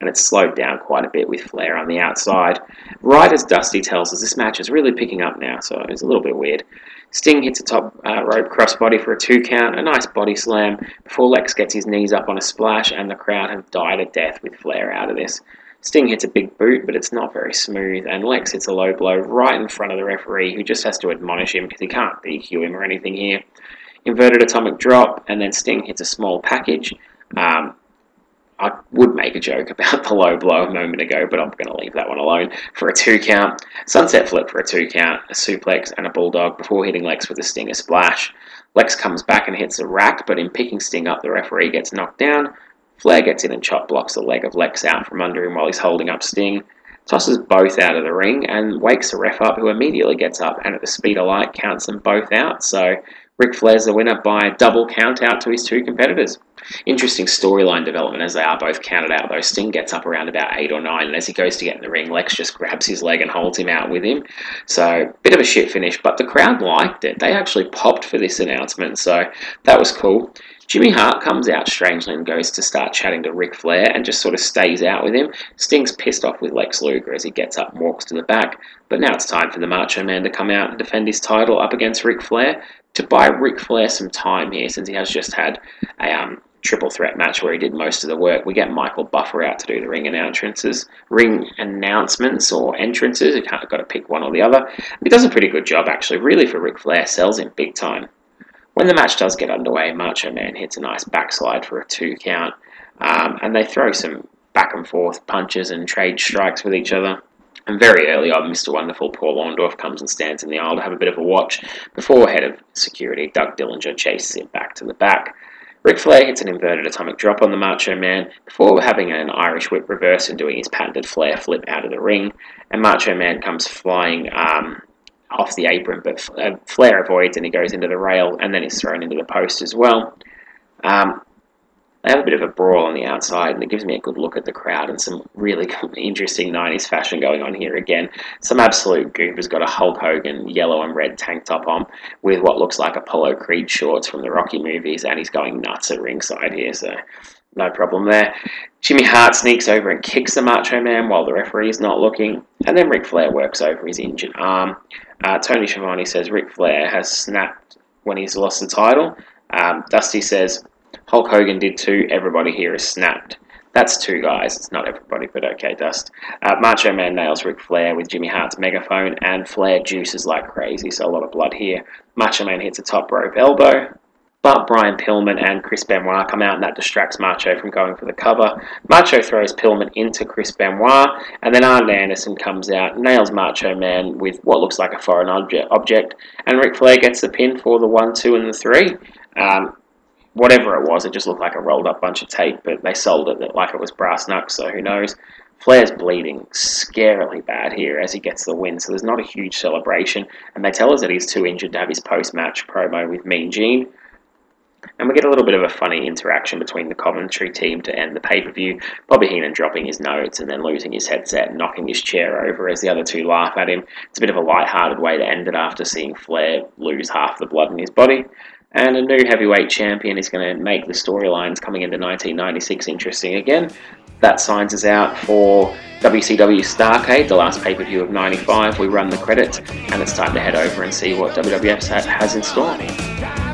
and it's slowed down quite a bit with Flair on the outside. Right as Dusty tells us, this match is really picking up now, so it's a little bit weird. Sting hits a top uh, rope crossbody for a two count, a nice body slam before Lex gets his knees up on a splash, and the crowd have died a death with Flair out of this. Sting hits a big boot, but it's not very smooth, and Lex hits a low blow right in front of the referee, who just has to admonish him because he can't DQ him or anything here. Inverted atomic drop, and then Sting hits a small package. Um, I would make a joke about the low blow a moment ago, but I'm going to leave that one alone for a two count. Sunset flip for a two count, a suplex, and a bulldog before hitting Lex with a Stinger splash. Lex comes back and hits a rack, but in picking Sting up, the referee gets knocked down. Flair gets in and chop blocks the leg of Lex out from under him while he's holding up Sting. Tosses both out of the ring and wakes the ref up, who immediately gets up and at the speed of light counts them both out. So Ric Flair's the winner by a double count out to his two competitors. Interesting storyline development as they are both counted out, though. Sting gets up around about eight or nine, and as he goes to get in the ring, Lex just grabs his leg and holds him out with him. So, bit of a shit finish, but the crowd liked it. They actually popped for this announcement, so that was cool. Jimmy Hart comes out strangely and goes to start chatting to Ric Flair and just sort of stays out with him. Sting's pissed off with Lex Luger as he gets up and walks to the back, but now it's time for the Macho Man to come out and defend his title up against Ric Flair to buy Ric Flair some time here since he has just had a um, triple threat match where he did most of the work. We get Michael Buffer out to do the ring announcements, ring announcements or entrances. You can't got to pick one or the other. He does a pretty good job actually. Really for Ric Flair, sells him big time. When the match does get underway, Macho Man hits a nice backslide for a two count, um, and they throw some back and forth punches and trade strikes with each other. And very early on, Mr. Wonderful Paul Orndorff comes and stands in the aisle to have a bit of a watch before head of security Doug Dillinger chases him back to the back. Ric Flair hits an inverted atomic drop on the Macho Man before having an Irish whip reverse and doing his patented Flair flip out of the ring. And Macho Man comes flying um, off the apron, but uh, Flair avoids and he goes into the rail and then he's thrown into the post as well. Um, they have a bit of a brawl on the outside, and it gives me a good look at the crowd and some really interesting 90s fashion going on here again. Some absolute goof has got a Hulk Hogan yellow and red tank top on with what looks like Apollo Creed shorts from the Rocky movies, and he's going nuts at ringside here, so no problem there. Jimmy Hart sneaks over and kicks the Macho Man while the referee is not looking, and then Ric Flair works over his injured arm. Uh, Tony Schiavone says Ric Flair has snapped when he's lost the title. Um, Dusty says Hulk Hogan did too. Everybody here is snapped. That's two guys. It's not everybody, but okay, Dust. Uh, Macho Man nails Ric Flair with Jimmy Hart's megaphone, and Flair juices like crazy, so a lot of blood here. Macho Man hits a top rope elbow, but Brian Pillman and Chris Benoit come out, and that distracts Macho from going for the cover. Macho throws Pillman into Chris Benoit, and then Arn Anderson comes out, nails Macho Man with what looks like a foreign object, object and Ric Flair gets the pin for the 1, 2, and the 3. Um, whatever it was, it just looked like a rolled up bunch of tape, but they sold it like it was brass knucks, so who knows. Flair's bleeding scarily bad here as he gets the win, so there's not a huge celebration, and they tell us that he's too injured to have his post match promo with Mean Gene. And we get a little bit of a funny interaction between the commentary team to end the pay per view. Bobby Heenan dropping his notes and then losing his headset and knocking his chair over as the other two laugh at him. It's a bit of a light-hearted way to end it after seeing Flair lose half the blood in his body. And a new heavyweight champion is going to make the storylines coming into 1996 interesting again. That signs us out for WCW Starrcade, the last pay per view of 95. We run the credits, and it's time to head over and see what WWF has in store.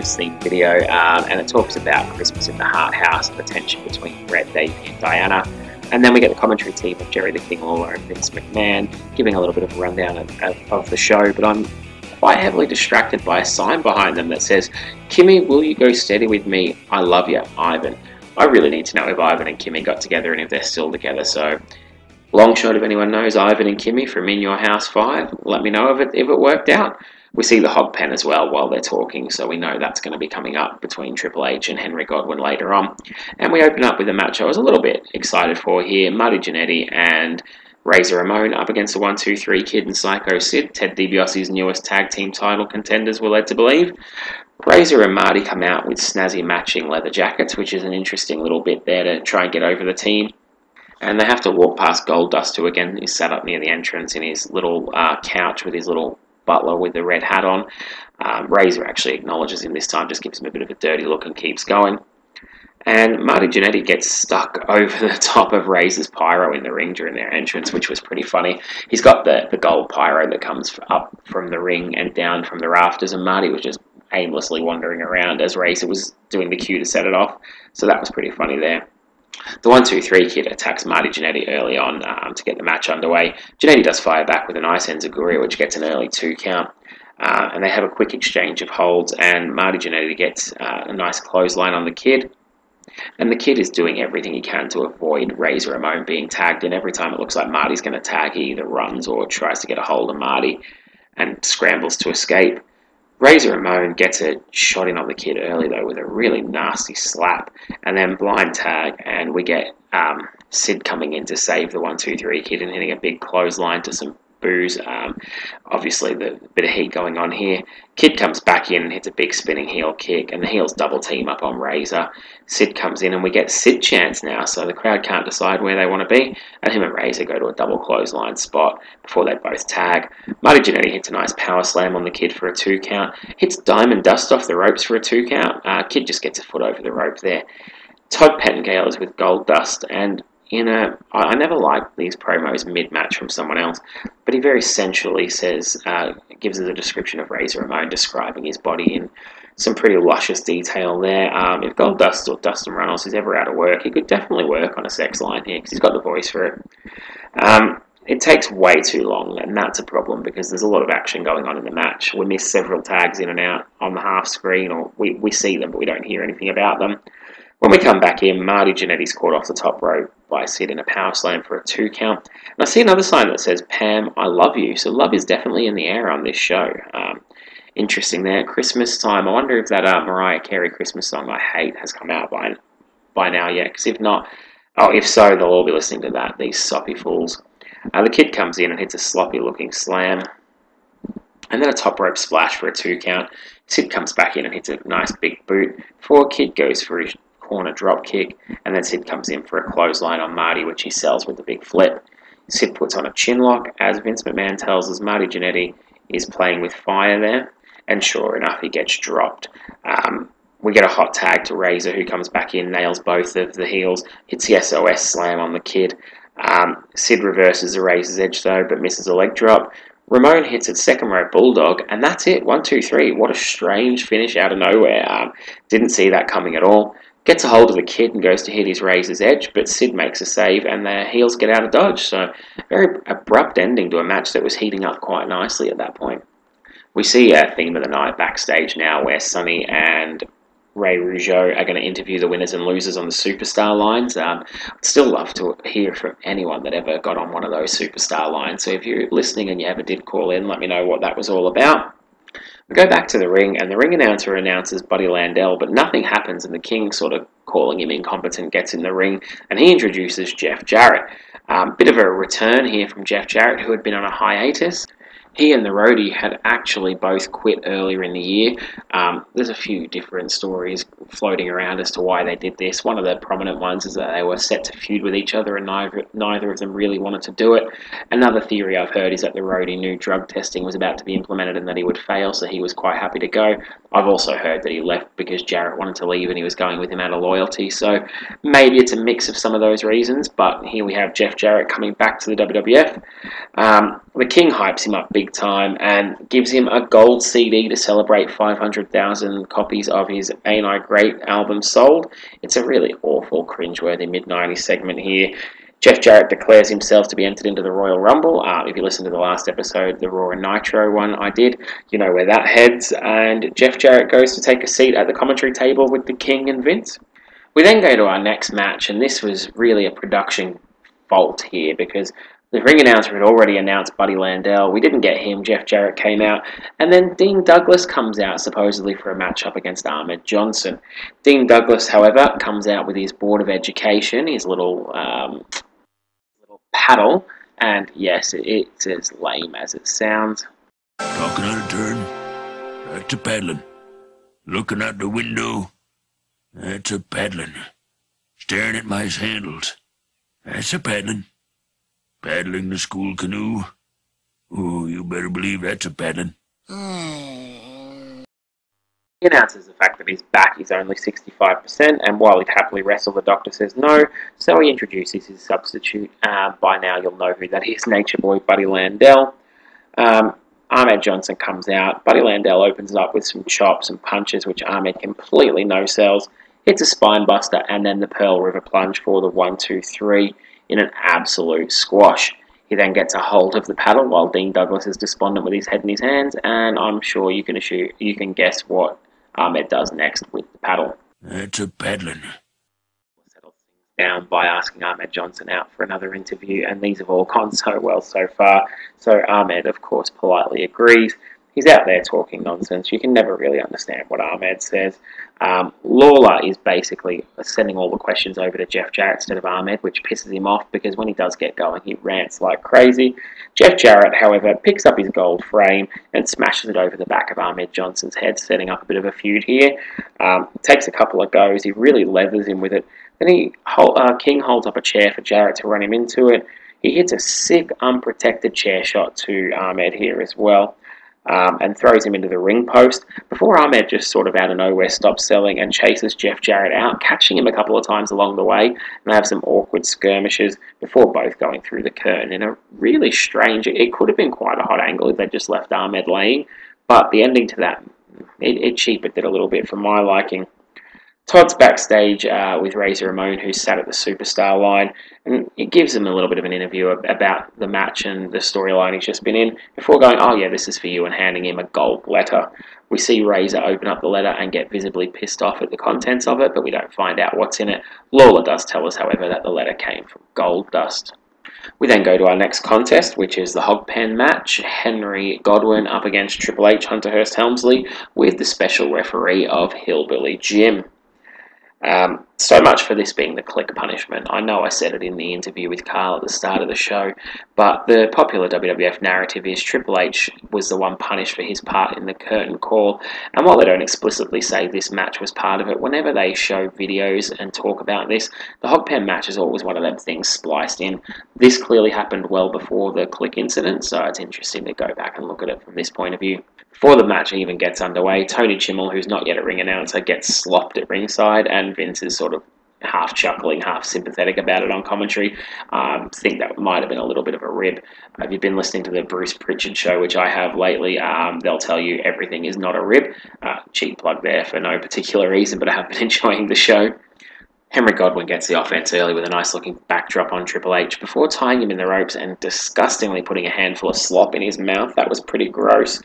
Christmas themed video, um, and it talks about Christmas in the Hart House and the tension between Bret, Davey, and Diana. And then we get the commentary team of Jerry the King Lawler and Vince McMahon giving a little bit of a rundown of, of, of the show, but I'm quite heavily distracted by a sign behind them that says, Kimmy, will you go steady with me? I love you, Ivan. I really need to know if Ivan and Kimmy got together and if they're still together. So, long shot if anyone knows Ivan and Kimmy from In Your House 5, let me know if it, if it worked out. We see the hog pen as well while they're talking, so we know that's going to be coming up between Triple H and Henry Godwinn later on. And we open up with a match I was a little bit excited for here Marty Jannetty and Razor Ramon up against the 1 2 3 Kid and Psycho Sid, Ted DiBiase's newest tag team title contenders, we're led to believe. Razor and Marty come out with snazzy matching leather jackets, which is an interesting little bit there to try and get over the team. And they have to walk past Goldust, who again is sat up near the entrance in his little uh, couch with his little butler with the red hat on. Um, Razor actually acknowledges him this time, just gives him a bit of a dirty look and keeps going. And Marty Jannetty gets stuck over the top of Razor's pyro in the ring during their entrance, which was pretty funny. He's got the, the gold pyro that comes up from the ring and down from the rafters, and Marty was just aimlessly wandering around as Razor was doing the cue to set it off. So that was pretty funny there. The 1 2 3 kid attacks Marty Jannetty early on um, to get the match underway. Jannetty does fire back with a nice Enziguri, which gets an early two count. Uh, and they have a quick exchange of holds, and Marty Jannetty gets uh, a nice clothesline on the kid. And the kid is doing everything he can to avoid Razor Ramon being tagged in. Every time it looks like Marty's going to tag, he either runs or tries to get a hold of Marty and scrambles to escape. Razor Ramon gets a shot in on the kid early though with a really nasty slap, and then blind tag, and we get um, Sid coming in to save the one two three kid and hitting a big clothesline to some boos. Um, obviously, the bit of heat going on here. Kid comes back in and hits a big spinning heel kick, and the heels double team up on Razor. Sid comes in, and we get Sid chance now, so the crowd can't decide where they want to be. And him and Razor go to a double clothesline spot before they both tag. Marty Jannetty hits a nice power slam on the kid for a two count. Hits Diamond Dust off the ropes for a two count. Uh, kid just gets a foot over the rope there. Todd Pettengill is with Goldust, and in a, I never liked these promos mid match from someone else, but he very sensually says, uh, gives us a description of Razor Ramon, describing his body in some pretty luscious detail there. Um, if Goldust or Dustin Runnels is ever out of work, he could definitely work on a sex line here because he's got the voice for it. Um, it takes way too long, and that's a problem because there's a lot of action going on in the match. We miss several tags in and out on the half screen, or we, we see them, but we don't hear anything about them. When we come back in, Marty Jannetty's caught off the top rope by Sid in a power slam for a two count. And I see another sign that says, Pam, I love you. So love is definitely in the air on this show. Um, interesting there. Christmas time. I wonder if that uh, Mariah Carey Christmas song I hate has come out by, by now yet. Because if not, oh, if so, they'll all be listening to that, these soppy fools. Uh, the kid comes in and hits a sloppy looking slam. And then a top rope splash for a two count. Sid comes back in and hits a nice big boot. Before Kid goes for his corner drop kick, and then Sid comes in for a clothesline on Marty, which he sells with a big flip. Sid puts on a chin lock, as Vince McMahon tells us Marty Jannetty is playing with fire there, and sure enough, he gets dropped. Um, we get a hot tag to Razor, who comes back in, nails both of the heels, hits the SOS slam on the kid. Um, Sid reverses the Razor's edge though, but misses a leg drop. Ramon hits a second rope bulldog, and that's it. One, two, three. What a strange finish out of nowhere. Um, didn't see that coming at all gets a hold of the kid and goes to hit his razor's edge, but Sid makes a save and the heels get out of dodge. So, very abrupt ending to a match that was heating up quite nicely at that point. We see a theme of the night backstage now where Sunny and Ray Rougeau are going to interview the winners and losers on the superstar lines. Um, I'd still love to hear from anyone that ever got on one of those superstar lines. So if you're listening and you ever did call in, let me know what that was all about. We go back to the ring, and the ring announcer announces Buddy Landel, but nothing happens, and the King, sort of calling him incompetent, gets in the ring, and he introduces Jeff Jarrett. Um, bit of a return here from Jeff Jarrett, who had been on a hiatus. He and the roadie had actually both quit earlier in the year. Um, there's a few different stories floating around as to why they did this. One of the prominent ones is that they were set to feud with each other and neither, neither of them really wanted to do it. Another theory I've heard is that the roadie knew drug testing was about to be implemented and that he would fail, so he was quite happy to go. I've also heard that he left because Jarrett wanted to leave and he was going with him out of loyalty, so maybe it's a mix of some of those reasons, but here we have Jeff Jarrett coming back to the WWF. Um, The King hypes him up big time and gives him a gold CD to celebrate 500,000 copies of his Ain't I Great album sold. It's a really awful, cringeworthy mid 90s segment here. Jeff Jarrett declares himself to be entered into the Royal Rumble. Uh, if you listen to the last episode, the Raw and Nitro one I did, you know where that heads. And Jeff Jarrett goes to take a seat at the commentary table with the King and Vince. We then go to our next match, and this was really a production fault here because the ring announcer had already announced Buddy Landel. We didn't get him. Jeff Jarrett came out. And then Dean Douglas comes out, supposedly for a matchup against Ahmed Johnson. Dean Douglas, however, comes out with his Board of Education, his little, um, little paddle. And yes, it's as lame as it sounds. Talking out of turn, that's a paddling. Looking out the window, that's a paddling. Staring at my sandals, that's a paddling. Paddling the school canoe? Oh, you better believe that's a paddling. He announces the fact that his back is only 65%, and while he'd happily wrestle, the doctor says no, so he introduces his substitute. Uh, by now, you'll know who that is Nature Boy Buddy Landel. Um, Ahmed Johnson comes out. Buddy Landel opens it up with some chops and punches, which Ahmed completely no sells. Hits a spine buster, and then the Pearl River plunge for the 1 2 3 in an absolute squash. He then gets a hold of the paddle while Dean Douglas is despondent with his head in his hands, and I'm sure you can assume, you can guess what um, Ahmed does next with the paddle. That's a paddling. Down by asking Ahmed Johnson out for another interview, and these have all gone so well so far. So Ahmed, of course, politely agrees. He's out there talking nonsense. You can never really understand what Ahmed says. Um, Lawler is basically sending all the questions over to Jeff Jarrett instead of Ahmed, which pisses him off because when he does get going, he rants like crazy. Jeff Jarrett, however, picks up his gold frame and smashes it over the back of Ahmed Johnson's head, setting up a bit of a feud here. Um, takes a couple of goes. He really leathers him with it. Then he uh, King holds up a chair for Jarrett to run him into it. He hits a sick, unprotected chair shot to Ahmed here as well um, and throws him into the ring post before Ahmed just sort of out of nowhere stops selling and chases Jeff Jarrett out, catching him a couple of times along the way, and they have some awkward skirmishes before both going through the curtain in a really strange. It could have been quite a hot angle if they just left Ahmed laying, but the ending to that it, it cheapened it a little bit for my liking. Todd's backstage uh, with Razor Ramon, who's sat at the superstar line, and it gives him a little bit of an interview about the match and the storyline he's just been in before going, Oh, yeah, this is for you, and handing him a gold letter. We see Razor open up the letter and get visibly pissed off at the contents of it, but we don't find out what's in it. Lawler does tell us, however, that the letter came from Goldust. We then go to our next contest, which is the Hog Pen match. Henry Godwinn up against Triple H Hunter Hearst Helmsley with the special referee of Hillbilly Jim. Um, so much for this being the Kliq punishment. I know I said it in the interview with Carl at the start of the show, but the popular WWF narrative is Triple H was the one punished for his part in the curtain call. And while they don't explicitly say this match was part of it, whenever they show videos and talk about this, the Hogpen match is always one of them things spliced in. This clearly happened well before the Kliq incident, so it's interesting to go back and look at it from this point of view. Before the match even gets underway, Tony Chimel, who's not yet a ring announcer, gets slopped at ringside, and Vince is sort of half chuckling, half sympathetic about it on commentary. Um, think that might have been a little bit of a rib. If you've been listening to the Bruce Pritchard show, which I have lately, um, they'll tell you everything is not a rib. Uh, cheap plug there for no particular reason, but I have been enjoying the show. Henry Godwinn gets the offense early with a nice looking backdrop on Triple H before tying him in the ropes and disgustingly putting a handful of slop in his mouth. That was pretty gross.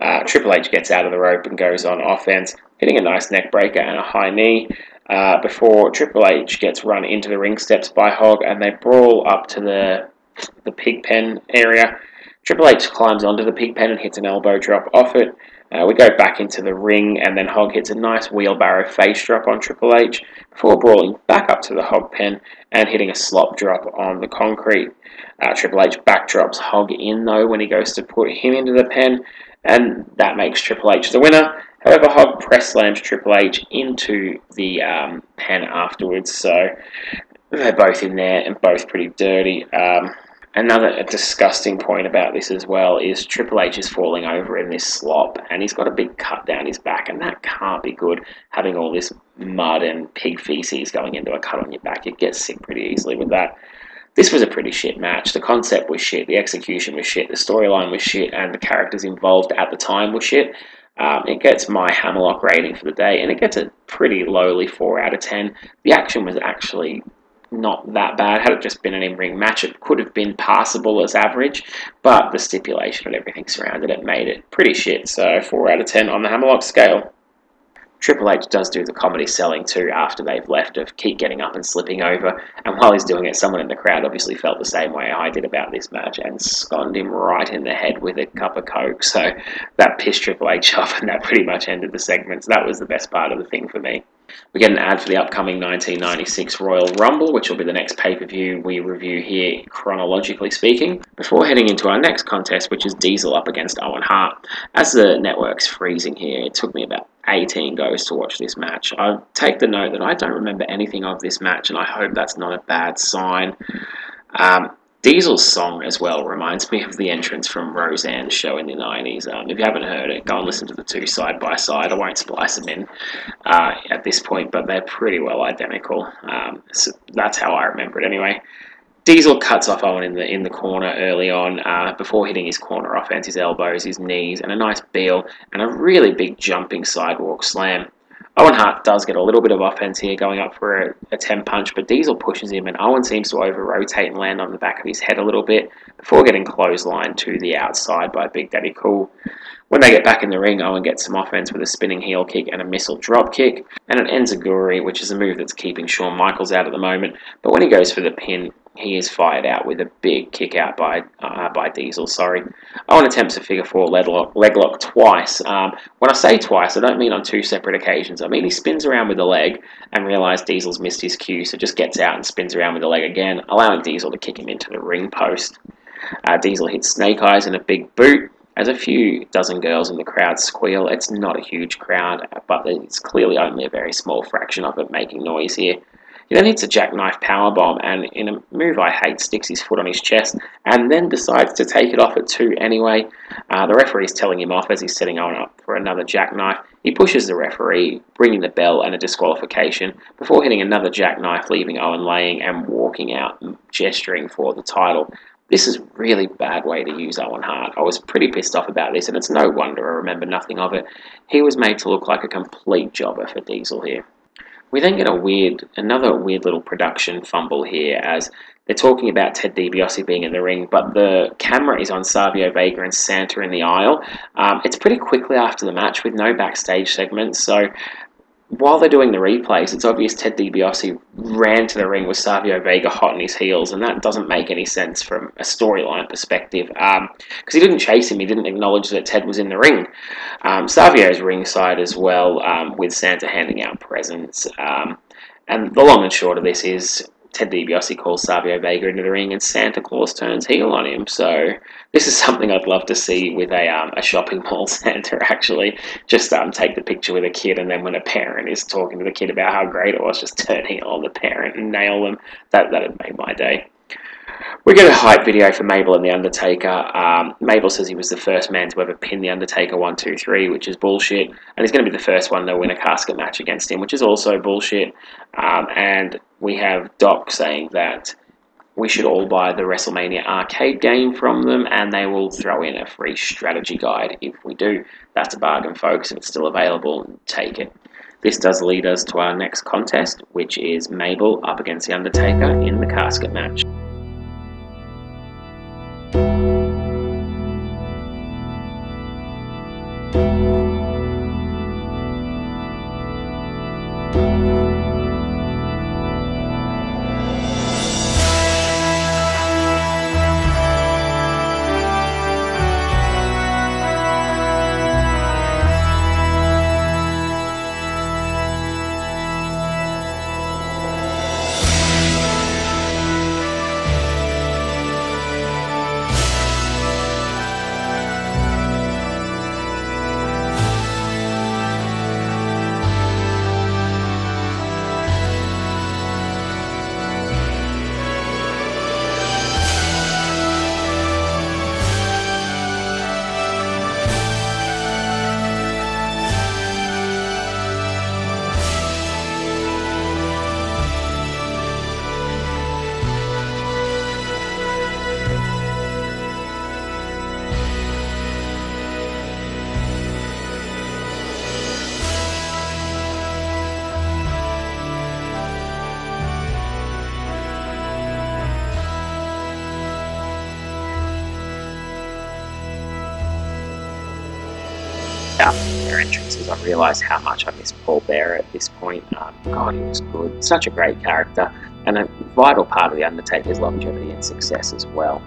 Uh, Triple H gets out of the rope and goes on offense, hitting a nice neck breaker and a high knee. Uh, before Triple H gets run into the ring steps by Hog and they brawl up to the the pig pen area. Triple H climbs onto the pig pen and hits an elbow drop off it. Uh, we go back into the ring, and then Hog hits a nice wheelbarrow face drop on Triple H before brawling back up to the Hog pen and hitting a slop drop on the concrete. Uh, Triple H backdrops Hog in though when he goes to put him into the pen, and that makes Triple H the winner. However, Hog press slams Triple H into the um, pen afterwards, so they're both in there and both pretty dirty. Um, Another disgusting point about this as well is Triple H is falling over in this slop and he's got a big cut down his back, and that can't be good having all this mud and pig feces going into a cut on your back. You get sick pretty easily with that. This was a pretty shit match. The concept was shit, the execution was shit, the storyline was shit, and the characters involved at the time were shit. Um, it gets my Hammerlock rating for the day, and it gets a pretty lowly 4 out of 10. The action was actually not that bad. Had it just been an in ring match, it could have been passable as average, but the stipulation and everything surrounded it made it pretty shit. So, 4 out of 10 on the Hammerlock scale. Triple H does do the comedy selling too after they've left of keep getting up and slipping over. And while he's doing it, someone in the crowd obviously felt the same way I did about this match and sconned him right in the head with a cup of Coke. So that pissed Triple H off and that pretty much ended the segment. So that was the best part of the thing for me. We get an ad for the upcoming 1996 Royal Rumble, which will be the next pay per view we review here, chronologically speaking, before heading into our next contest, which is Diesel up against Owen Hart. As the network's freezing here, it took me about 18 goes to watch this match. I take the note that I don't remember anything of this match, and I hope that's not a bad sign. Um, Diesel's song as well reminds me of the entrance from Roseanne's show in the 90s. Um, if you haven't heard it, go and listen to the two side by side. I won't splice them in uh, at this point, but they're pretty well identical. Um, so that's how I remember it anyway. Diesel cuts off Owen in the in the corner early on uh, before hitting his corner offense, his elbows, his knees, and a nice beel and a really big jumping sidewalk slam. Owen Hart does get a little bit of offense here going up for a, a 10 punch, but Diesel pushes him, and Owen seems to over rotate and land on the back of his head a little bit before getting clotheslined to the outside by Big Daddy Cool. When they get back in the ring, Owen gets some offense with a spinning heel kick and a missile drop kick, and an enziguri, which is a move that's keeping Shawn Michaels out at the moment. But when he goes for the pin, he is fired out with a big kick out by uh, by Diesel. Sorry, Owen attempts a figure four leg lock, leg lock twice. Um, when I say twice, I don't mean on two separate occasions. I mean he spins around with the leg and realizes Diesel's missed his cue, so just gets out and spins around with the leg again, allowing Diesel to kick him into the ring post. Uh, Diesel hits Snake Eyes in a big boot. As a few dozen girls in the crowd squeal, it's not a huge crowd, but it's clearly only a very small fraction of it making noise here. He then hits a jackknife powerbomb and, in a move I hate, sticks his foot on his chest and then decides to take it off at two anyway. Uh, the referee is telling him off as he's setting Owen up for another jackknife. He pushes the referee, bringing the bell and a disqualification before hitting another jackknife, leaving Owen laying and walking out, gesturing for the title. This is a really bad way to use Owen Hart. I was pretty pissed off about this, and it's no wonder I remember nothing of it. He was made to look like a complete jobber for Diesel here. We then get a weird, another weird little production fumble here as they're talking about Ted DiBiase being in the ring, but the camera is on Savio Vega and Santa in the aisle. Um, it's pretty quickly after the match with no backstage segments, so while they're doing the replays, it's obvious Ted DiBiase ran to the ring with Savio Vega hot on his heels, and that doesn't make any sense from a storyline perspective. Because um, he didn't chase him, he didn't acknowledge that Ted was in the ring. Um, Savio's ringside as well, um, with Santa handing out presents. Um, and the long and short of this is Ted DiBiase calls Savio Vega into the ring, and Santa Claus turns heel on him. So this is something I'd love to see with a um, a shopping mall Santa. Actually, just um, take the picture with a kid, and then when a parent is talking to the kid about how great it was, just turn heel on the parent and nail them. That that'd make my day. We get a hype video for Mabel and The Undertaker. Um, Mabel says he was the first man to ever pin The Undertaker 1 2 3, which is bullshit. And he's going to be the first one to win a casket match against him, which is also bullshit. Um, and we have Doc saying that we should all buy the WrestleMania arcade game from them, and they will throw in a free strategy guide if we do. That's a bargain, folks. If it's still available, take it. This does lead us to our next contest, which is Mabel up against The Undertaker in the casket match. Entrances, I realised how much I miss Paul Bearer at this point. Um, God, he was good. Such a great character, and a vital part of The Undertaker's longevity and success as well.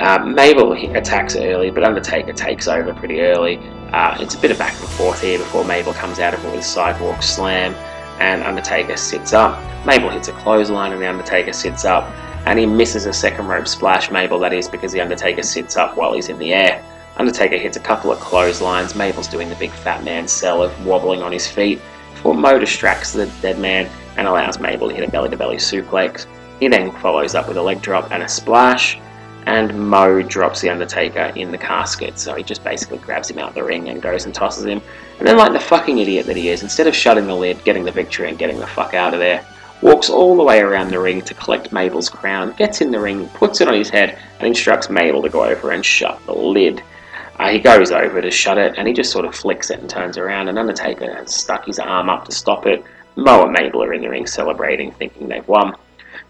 Um, Mabel attacks early, but Undertaker takes over pretty early. Uh, it's a bit of back and forth here before Mabel comes out of it with a sidewalk slam, and Undertaker sits up. Mabel hits a clothesline, and the Undertaker sits up, and he misses a second rope splash. Mabel, that is, because the Undertaker sits up while he's in the air. Undertaker hits a couple of clotheslines. Mabel's doing the big fat man sell of wobbling on his feet before Mo distracts the dead man and allows Mabel to hit a belly to belly suplex. He then follows up with a leg drop and a splash and Mo drops the Undertaker in the casket. So he just basically grabs him out the ring and goes and tosses him. And then, like the fucking idiot that he is, instead of shutting the lid, getting the victory, and getting the fuck out of there, walks all the way around the ring to collect Mabel's crown, gets in the ring, puts it on his head, and instructs Mabel to go over and shut the lid. Uh, he goes over to shut it, and he just sort of flicks it and turns around, and Undertaker has stuck his arm up to stop it. Mo and Mabel are in the ring celebrating, thinking they've won.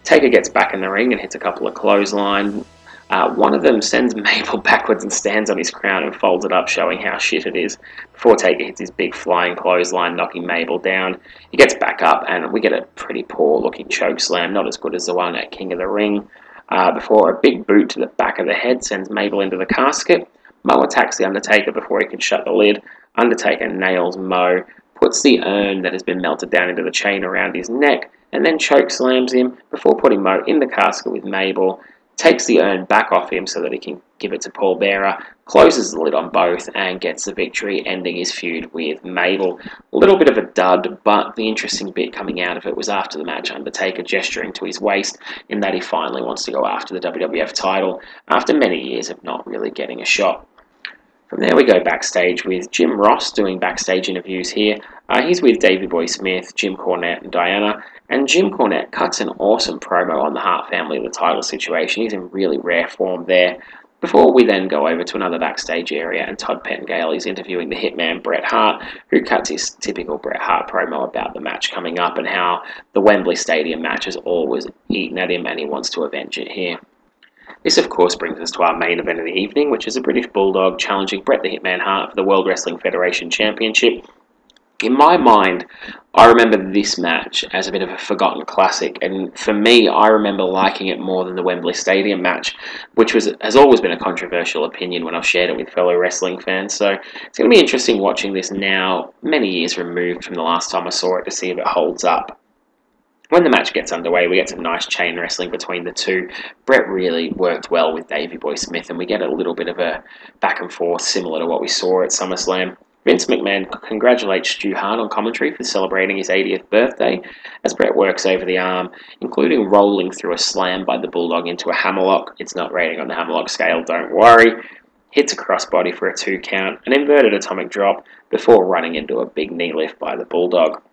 Taker gets back in the ring and hits a couple of clothesline uh, one of them sends Mabel backwards and stands on his crown and folds it up, showing how shit it is. Before Taker hits his big flying clothesline, knocking Mabel down, he gets back up, and we get a pretty poor looking choke slam, not as good as the one at King of the Ring. Uh, before a big boot to the back of the head sends Mabel into the casket. Mo attacks the Undertaker before he can shut the lid. Undertaker nails Mo, puts the urn that has been melted down into the chain around his neck, and then choke slams him before putting Mo in the casket with Mabel takes the urn back off him so that he can give it to Paul Bearer, closes the lid on both, and gets the victory, ending his feud with Mabel. A little bit of a dud, but the interesting bit coming out of it was after the match, Undertaker gesturing to his waist in that he finally wants to go after the WWF title after many years of not really getting a shot. From there, we go backstage with Jim Ross doing backstage interviews here. Uh, he's with Davey Boy Smith, Jim Cornette, and Diana, and Jim Cornette cuts an awesome promo on the Hart family the title situation. He's in really rare form there. Before we then go over to another backstage area, and Todd Pettengill is interviewing the hitman Bret Hart, who cuts his typical Bret Hart promo about the match coming up and how the Wembley Stadium match has always eaten at him and he wants to avenge it here. This, of course, brings us to our main event of the evening, which is a British Bulldog challenging Bret the Hitman Hart for the World Wrestling Federation Championship in my mind, I remember this match as a bit of a forgotten classic, and for me, I remember liking it more than the Wembley Stadium match, which was has always been a controversial opinion when I've shared it with fellow wrestling fans. So it's going to be interesting watching this now, many years removed from the last time I saw it, to see if it holds up. When the match gets underway, we get some nice chain wrestling between the two. Bret really worked well with Davey Boy Smith, and we get a little bit of a back and forth similar to what we saw at SummerSlam. Vince McMahon congratulates Stu Hart on commentary for celebrating his 80th birthday as Bret works over the arm, including rolling through a slam by the Bulldog into a hammerlock. It's not rating on the hammerlock scale, don't worry. Hits a crossbody for a two count, an inverted atomic drop before running into a big knee lift by the Bulldog.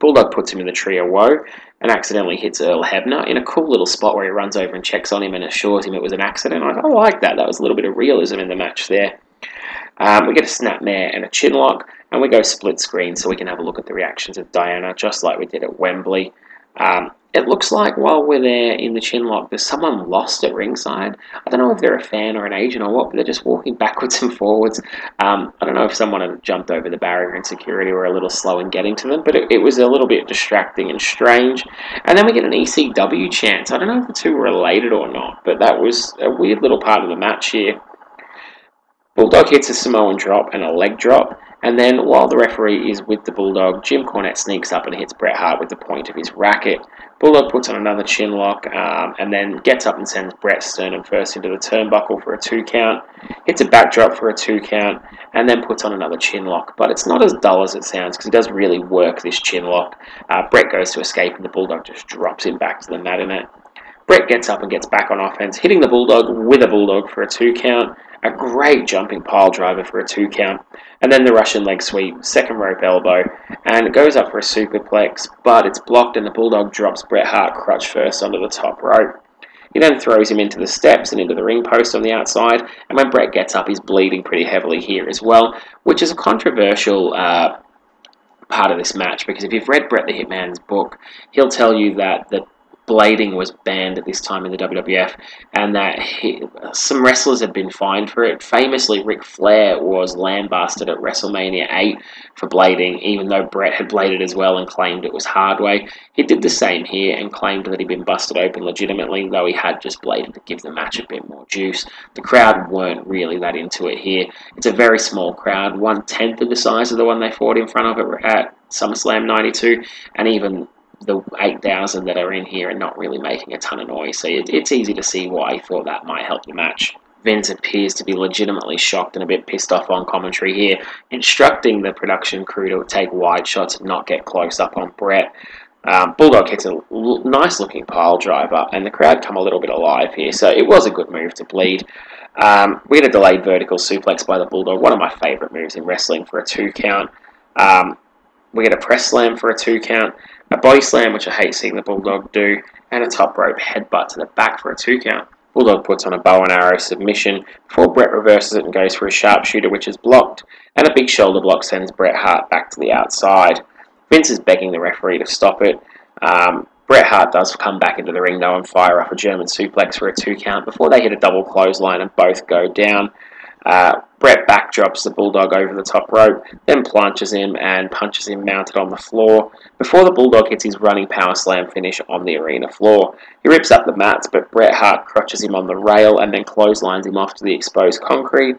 Bulldog puts him in the tree of woe and accidentally hits Earl Hebner in a cool little spot where he runs over and checks on him and assures him it was an accident. I, I like that. That was a little bit of realism in the match there. Um, we get a snapmare and a chin lock, and we go split screen so we can have a look at the reactions of Diana, just like we did at Wembley. Um, it looks like while we're there in the chin lock, there's someone lost at ringside. I don't know if they're a fan or an agent or what, but they're just walking backwards and forwards. Um, I don't know if someone had jumped over the barrier in security or a little slow in getting to them, but it, it was a little bit distracting and strange. And then we get an ECW chance. I don't know if the two were related or not, but that was a weird little part of the match here. Bulldog hits a Samoan drop and a leg drop, and then while the referee is with the Bulldog, Jim Cornette sneaks up and hits Bret Hart with the point of his racket. Bulldog puts on another chin lock um, and then gets up and sends Bret sternum first into the turnbuckle for a two count, hits a backdrop for a two count, and then puts on another chin lock. But it's not as dull as it sounds because he does really work this chin lock. Uh, Bret goes to escape and the Bulldog just drops him back to the mat in it. Bret gets up and gets back on offense, hitting the Bulldog with a Bulldog for a two count a great jumping pile driver for a two count, and then the Russian leg sweep, second rope elbow, and it goes up for a superplex, but it's blocked and the Bulldog drops Bret Hart crutch first onto the top rope. He then throws him into the steps and into the ring post on the outside, and when Bret gets up, he's bleeding pretty heavily here as well, which is a controversial uh, part of this match. Because if you've read Bret the Hitman's book, he'll tell you that the blading was banned at this time in the WWF, and that he, some wrestlers had been fined for it. Famously, Ric Flair was lambasted at WrestleMania 8 for blading, even though Bret had bladed as well and claimed it was hard way. He did the same here and claimed that he'd been busted open legitimately, though he had just bladed to give the match a bit more juice. The crowd weren't really that into it here. It's a very small crowd, one tenth of the size of the one they fought in front of at SummerSlam 92, and even the 8,000 that are in here and not really making a ton of noise, so it, it's easy to see why he thought that might help the match. Vince appears to be legitimately shocked and a bit pissed off on commentary here, instructing the production crew to take wide shots and not get close up on Bret. Um, Bulldog hits a l- nice looking pile driver, and the crowd come a little bit alive here, so it was a good move to bleed. Um, we get a delayed vertical suplex by the Bulldog, one of my favourite moves in wrestling for a two count. Um, we get a press slam for a two count, a body slam, which I hate seeing the Bulldog do, and a top rope headbutt to the back for a two count. Bulldog puts on a bow and arrow submission before Bret reverses it and goes for a sharpshooter, which is blocked, and a big shoulder block sends Bret Hart back to the outside. Vince is begging the referee to stop it. Um, Bret Hart does come back into the ring though and fire up a German suplex for a two count before they hit a double clothesline and both go down. Uh, Bret backdrops the Bulldog over the top rope, then plunges him and punches him mounted on the floor before the Bulldog hits his running power slam finish on the arena floor. He rips up the mats, but Bret Hart crotches him on the rail and then clotheslines him off to the exposed concrete.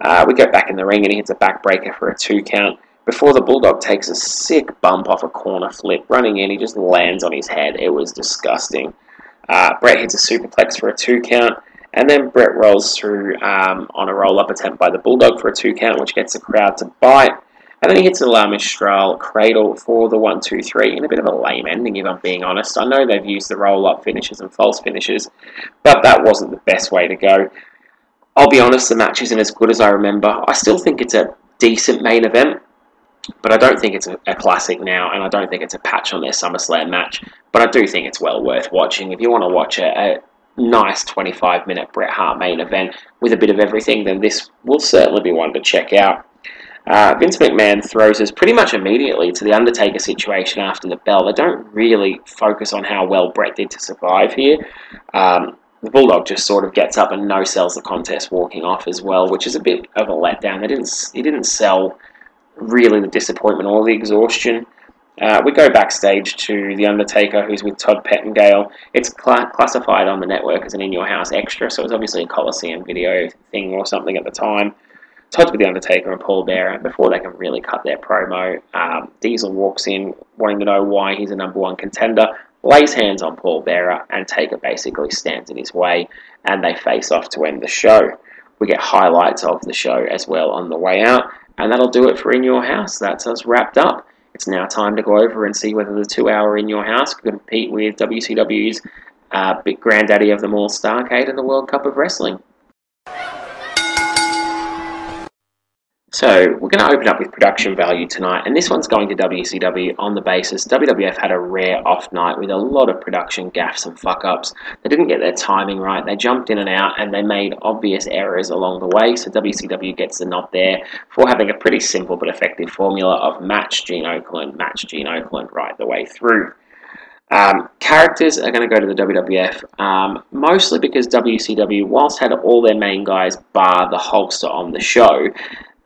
Uh, we go back in the ring and he hits a backbreaker for a two count before the Bulldog takes a sick bump off a corner flip. Running in, he just lands on his head. It was disgusting. Uh, Bret hits a superplex for a two count. And then Bret rolls through um, on a roll up attempt by the Bulldog for a two count, which gets the crowd to bite. And then he hits a La Magistral cradle for the one, two, three, in a bit of a lame ending, if I'm being honest. I know they've used the roll up finishes and false finishes, but that wasn't the best way to go. I'll be honest, the match isn't as good as I remember. I still think it's a decent main event, but I don't think it's a, a, classic now, and I don't think it's a patch on their SummerSlam match. But I do think it's well worth watching. If you want to watch a, a nice 25 minute Bret Hart main event with a bit of everything, then this will certainly be one to check out. Uh, Vince McMahon throws us pretty much immediately to the Undertaker situation after the bell. They don't really focus on how well Bret did to survive here. Um, the Bulldog just sort of gets up and no sells the contest walking off as well, which is a bit of a letdown. They didn't he didn't sell really the disappointment or the exhaustion. Uh, we go backstage to The Undertaker, who's with Todd Pettengill. It's cl- classified on the network as an in your house extra, so it's obviously a Coliseum video thing or something at the time. Todd's with The Undertaker and Paul Bearer. Before they can really cut their promo, um, Diesel walks in wanting to know why he's a number one contender, lays hands on Paul Bearer, and Taker basically stands in his way, and they face off to end the show. We get highlights of the show as well on the way out, and that'll do it for In Your House. That's us wrapped up. It's now time to go over and see whether the two hour In Your House can compete with WCW's uh, big granddaddy of them all, Starrcade, and the World Cup of Wrestling. So we're going to open up with production value tonight, and this one's going to WCW on the basis WWF had a rare off night with a lot of production gaffes and fuck ups. They didn't get their timing right, they jumped in and out, and they made obvious errors along the way. So WCW gets the nod there for having a pretty simple but effective formula of match Gene Okerlund, match Gene Okerlund right the way through. Um, characters are going to go to the WWF, um, mostly because WCW, whilst had all their main guys bar the Hulkster on the show,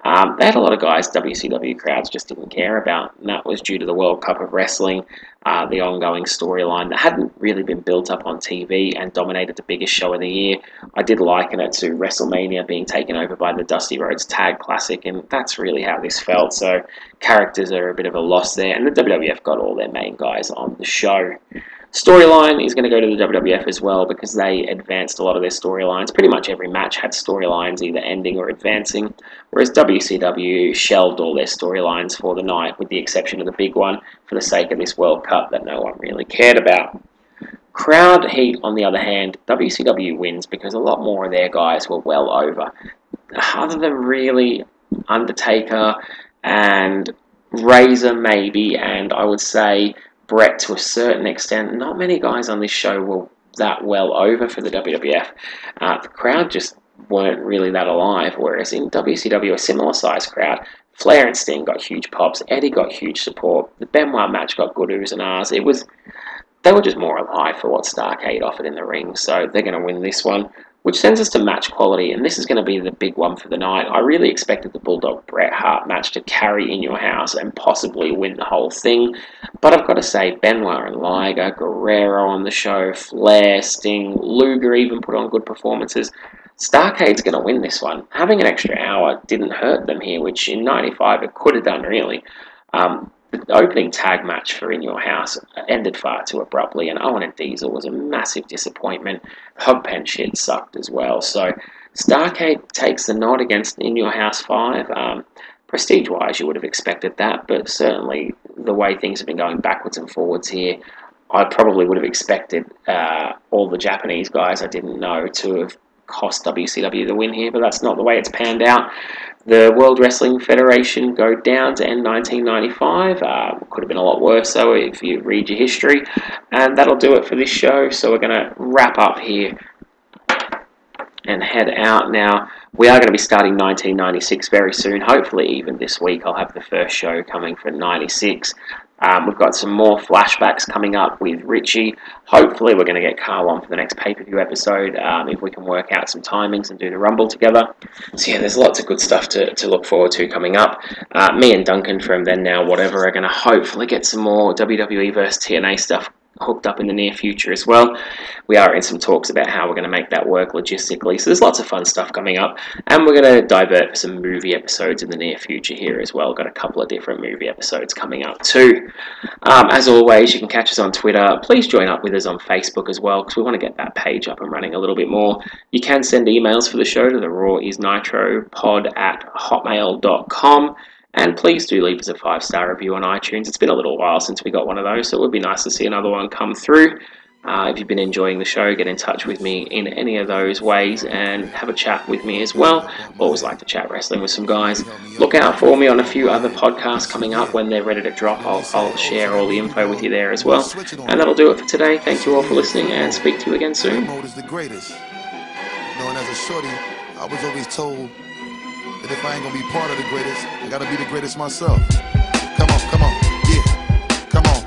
um, they had a lot of guys WCW crowds just didn't care about, and that was due to the World Cup of Wrestling, uh, the ongoing storyline that hadn't really been built up on TV and dominated the biggest show of the year. I did liken it to WrestleMania being taken over by the Dusty Rhodes Tag Classic, and that's really how this felt. So characters are a bit of a loss there, and the WWF got all their main guys on the show. Storyline is going to go to the WWF as well because they advanced a lot of their storylines. Pretty much every match had storylines either ending or advancing, whereas WCW shelved all their storylines for the night, with the exception of the big one for the sake of this World Cup that no one really cared about. Crowd heat, on the other hand, WCW wins because a lot more of their guys were well over. Other than really Undertaker and Razor, maybe, and I would say Bret to a certain extent. Not many guys on this show were that well over for the WWF. Uh, the crowd just weren't really that alive, whereas in WCW, a similar sized crowd, Flair and Sting got huge pops, Eddie got huge support, the Benoit match got good oohs and ahs. It was they were just more alive for what Starrcade offered in the ring, so they're going to win this one, which sends us to match quality, and this is going to be the big one for the night. I really expected the Bulldog Bret Hart match to carry in your house and possibly win the whole thing, but I've got to say, Benoit and Liger, Guerrero on the show, Flair, Sting, Luger even put on good performances. Starrcade's going to win this one. Having an extra hour didn't hurt them here, which in 95 it could have done really. Um, the opening tag match for In Your House ended far too abruptly, and Owen and Diesel was a massive disappointment. Hogpen shit sucked as well. So Starrcade takes the nod against In Your House 5. Um, Prestige wise, you would have expected that, but certainly the way things have been going backwards and forwards here, I probably would have expected uh, all the Japanese guys I didn't know to have cost WCW the win here, but that's not the way it's panned out. The World Wrestling Federation go down to end 1995. Uh, could have been a lot worse, though, if you read your history. And that'll do it for this show. So we're going to wrap up here and head out now. We are going to be starting 1996 very soon. Hopefully, even this week, I'll have the first show coming for 96. Um, we've got some more flashbacks coming up with Richie. Hopefully, we're going to get Carl on for the next pay per view episode um, if we can work out some timings and do the Rumble together. So, yeah, there's lots of good stuff to, to look forward to coming up. Uh, me and Duncan from Then Now Whatever are going to hopefully get some more WWE vs. TNA stuff hooked up in the near future as well. We are in some talks about how we're going to make that work logistically. So there's lots of fun stuff coming up, and we're going to divert for some movie episodes in the near future here as well. Got a couple of different movie episodes coming up too. Um, as always, you can catch us on Twitter. Please join up with us on Facebook as well because we want to get that page up and running a little bit more. You can send emails for the show to the Raw is Nitro pod at hotmail.com. And please do leave us a five star review on iTunes. It's been a little while since we got one of those, so it would be nice to see another one come through. Uh, if you've been enjoying the show, get in touch with me in any of those ways and have a chat with me as well. Always like to chat wrestling with some guys. Look out for me on a few other podcasts coming up when they're ready to drop. I'll, I'll share all the info with you there as well. And that'll do it for today. Thank you all for listening and speak to you again soon. Known as a shorty, I was always told if I ain't gonna be part of the greatest, I gotta be the greatest myself. Come on, come on, yeah, come on.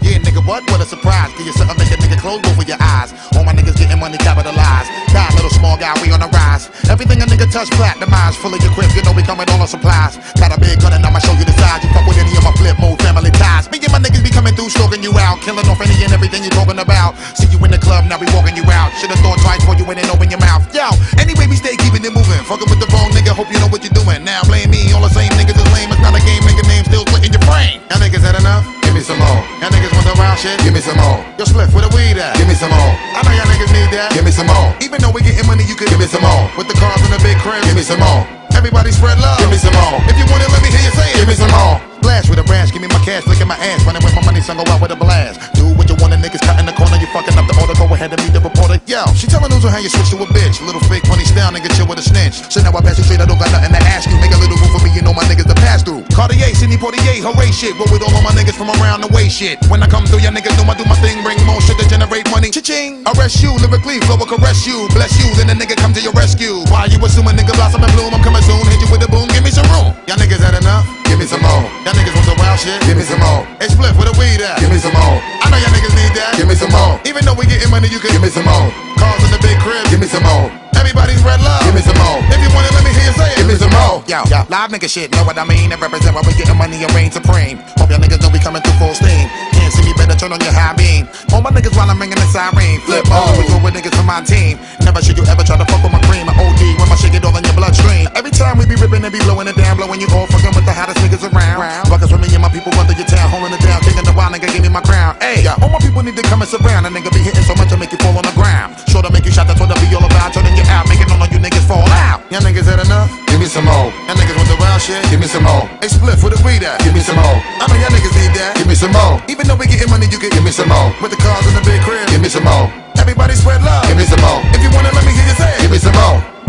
Yeah, nigga, what? What a surprise. Give you something, make a nigga close of your eyes. All my niggas getting money capitalized. God, little small guy, we on the rise. Everything a nigga touch, platinumized. Full of your crib, you know we coming all on supplies. Got a big gun and I'ma show you the size. You fuck with any of my flip mode family ties. Me my niggas be coming through, stalking you out. Killing off any and everything you're talking about. See you in the club, now we walking you out. Should've thought twice before you went and open your mouth. Yo, anyway, we stay keeping it moving. Fucking with the wrong nigga, hope you know what you're doing. Now blame me, all the same niggas is lame. It's not a game, nigga name still split in your brain. Y'all niggas had enough? Give me some more. Y'all niggas want the wild shit? Give me some more. Yo, Spliff, where the weed at? Give me some more. I know y'all niggas need that. Give me some more. Even though we getting money, you could give me some more. With the cars and the big crib, give me some more. Everybody spread love. Give me some more. If you want it, let me hear you say it. Give me some more. Splash with a rash, give me my cash, look at my ass, running with my money, son, go out with a blast. Do what you want, the niggas cut in the corner, you fucking up the order, go ahead and meet the reporter. Yo, she telling news on how you switch to a bitch. Little fake funny style, nigga, chill with a snitch. So now I pass you straight, I don't got nothing to ask you. Make a little room for me, you know my niggas to pass through. Cartier, Sidney Poitier, hooray shit. Roll with all of my niggas from around the way shit. When I come through, y'all niggas know I do my thing, bring more shit to generate money. Cha-ching, arrest you, lyrically, flow will caress you. Bless you, then the nigga come to your rescue. Why you assuming nigga blossom and bloom? I'm coming soon, hit you with a boom, give me some room. Y'all niggas had enough? Give me some more. Y'all niggas want some wild shit? Give me some more. Hey, Spliff, where the weed at? Give me some more. I know y'all niggas need that. Give me some more. Even though we getting money, you can give me some more. Cars in the big crib, give me some more. Everybody's red love. Give me some more. If you want it, let me hear you say it. Give me some more. Yo, yo, live nigga shit, know what I mean? And represent why we getting money and reign supreme. Hope y'all niggas know we coming through full steam. Can't see me, better turn on your high beam. All my niggas while I'm ringing the siren. Flip mode, we go with niggas from my team. Never should you ever try to fuck with my cream. I OD when my shit get all in your bloodstream. Every time we be ripping and be blowing it down, blowing you all fucking with the hottest niggas around. Rockers with me and my people run through your town, holding it down, kicking the wild nigga, give me my crown. Hey, all my people need to come and surround. A nigga be hitting so much to make you fall on the ground. Sure to make you shot, that's what I be all about. Turning you out, making all of you niggas fall out. Y'all niggas had enough? Give me some more. Y'all niggas want the wild shit? Give me some more. Hey, split for the weed at? Give me some more. I know y'all niggas need that. Give me some more. Even though we getting money, you can give me some more. With the cars and the big crib, give me some more. Everybody spread love. Give me some more. If you wanna let me hear you say, give me some more.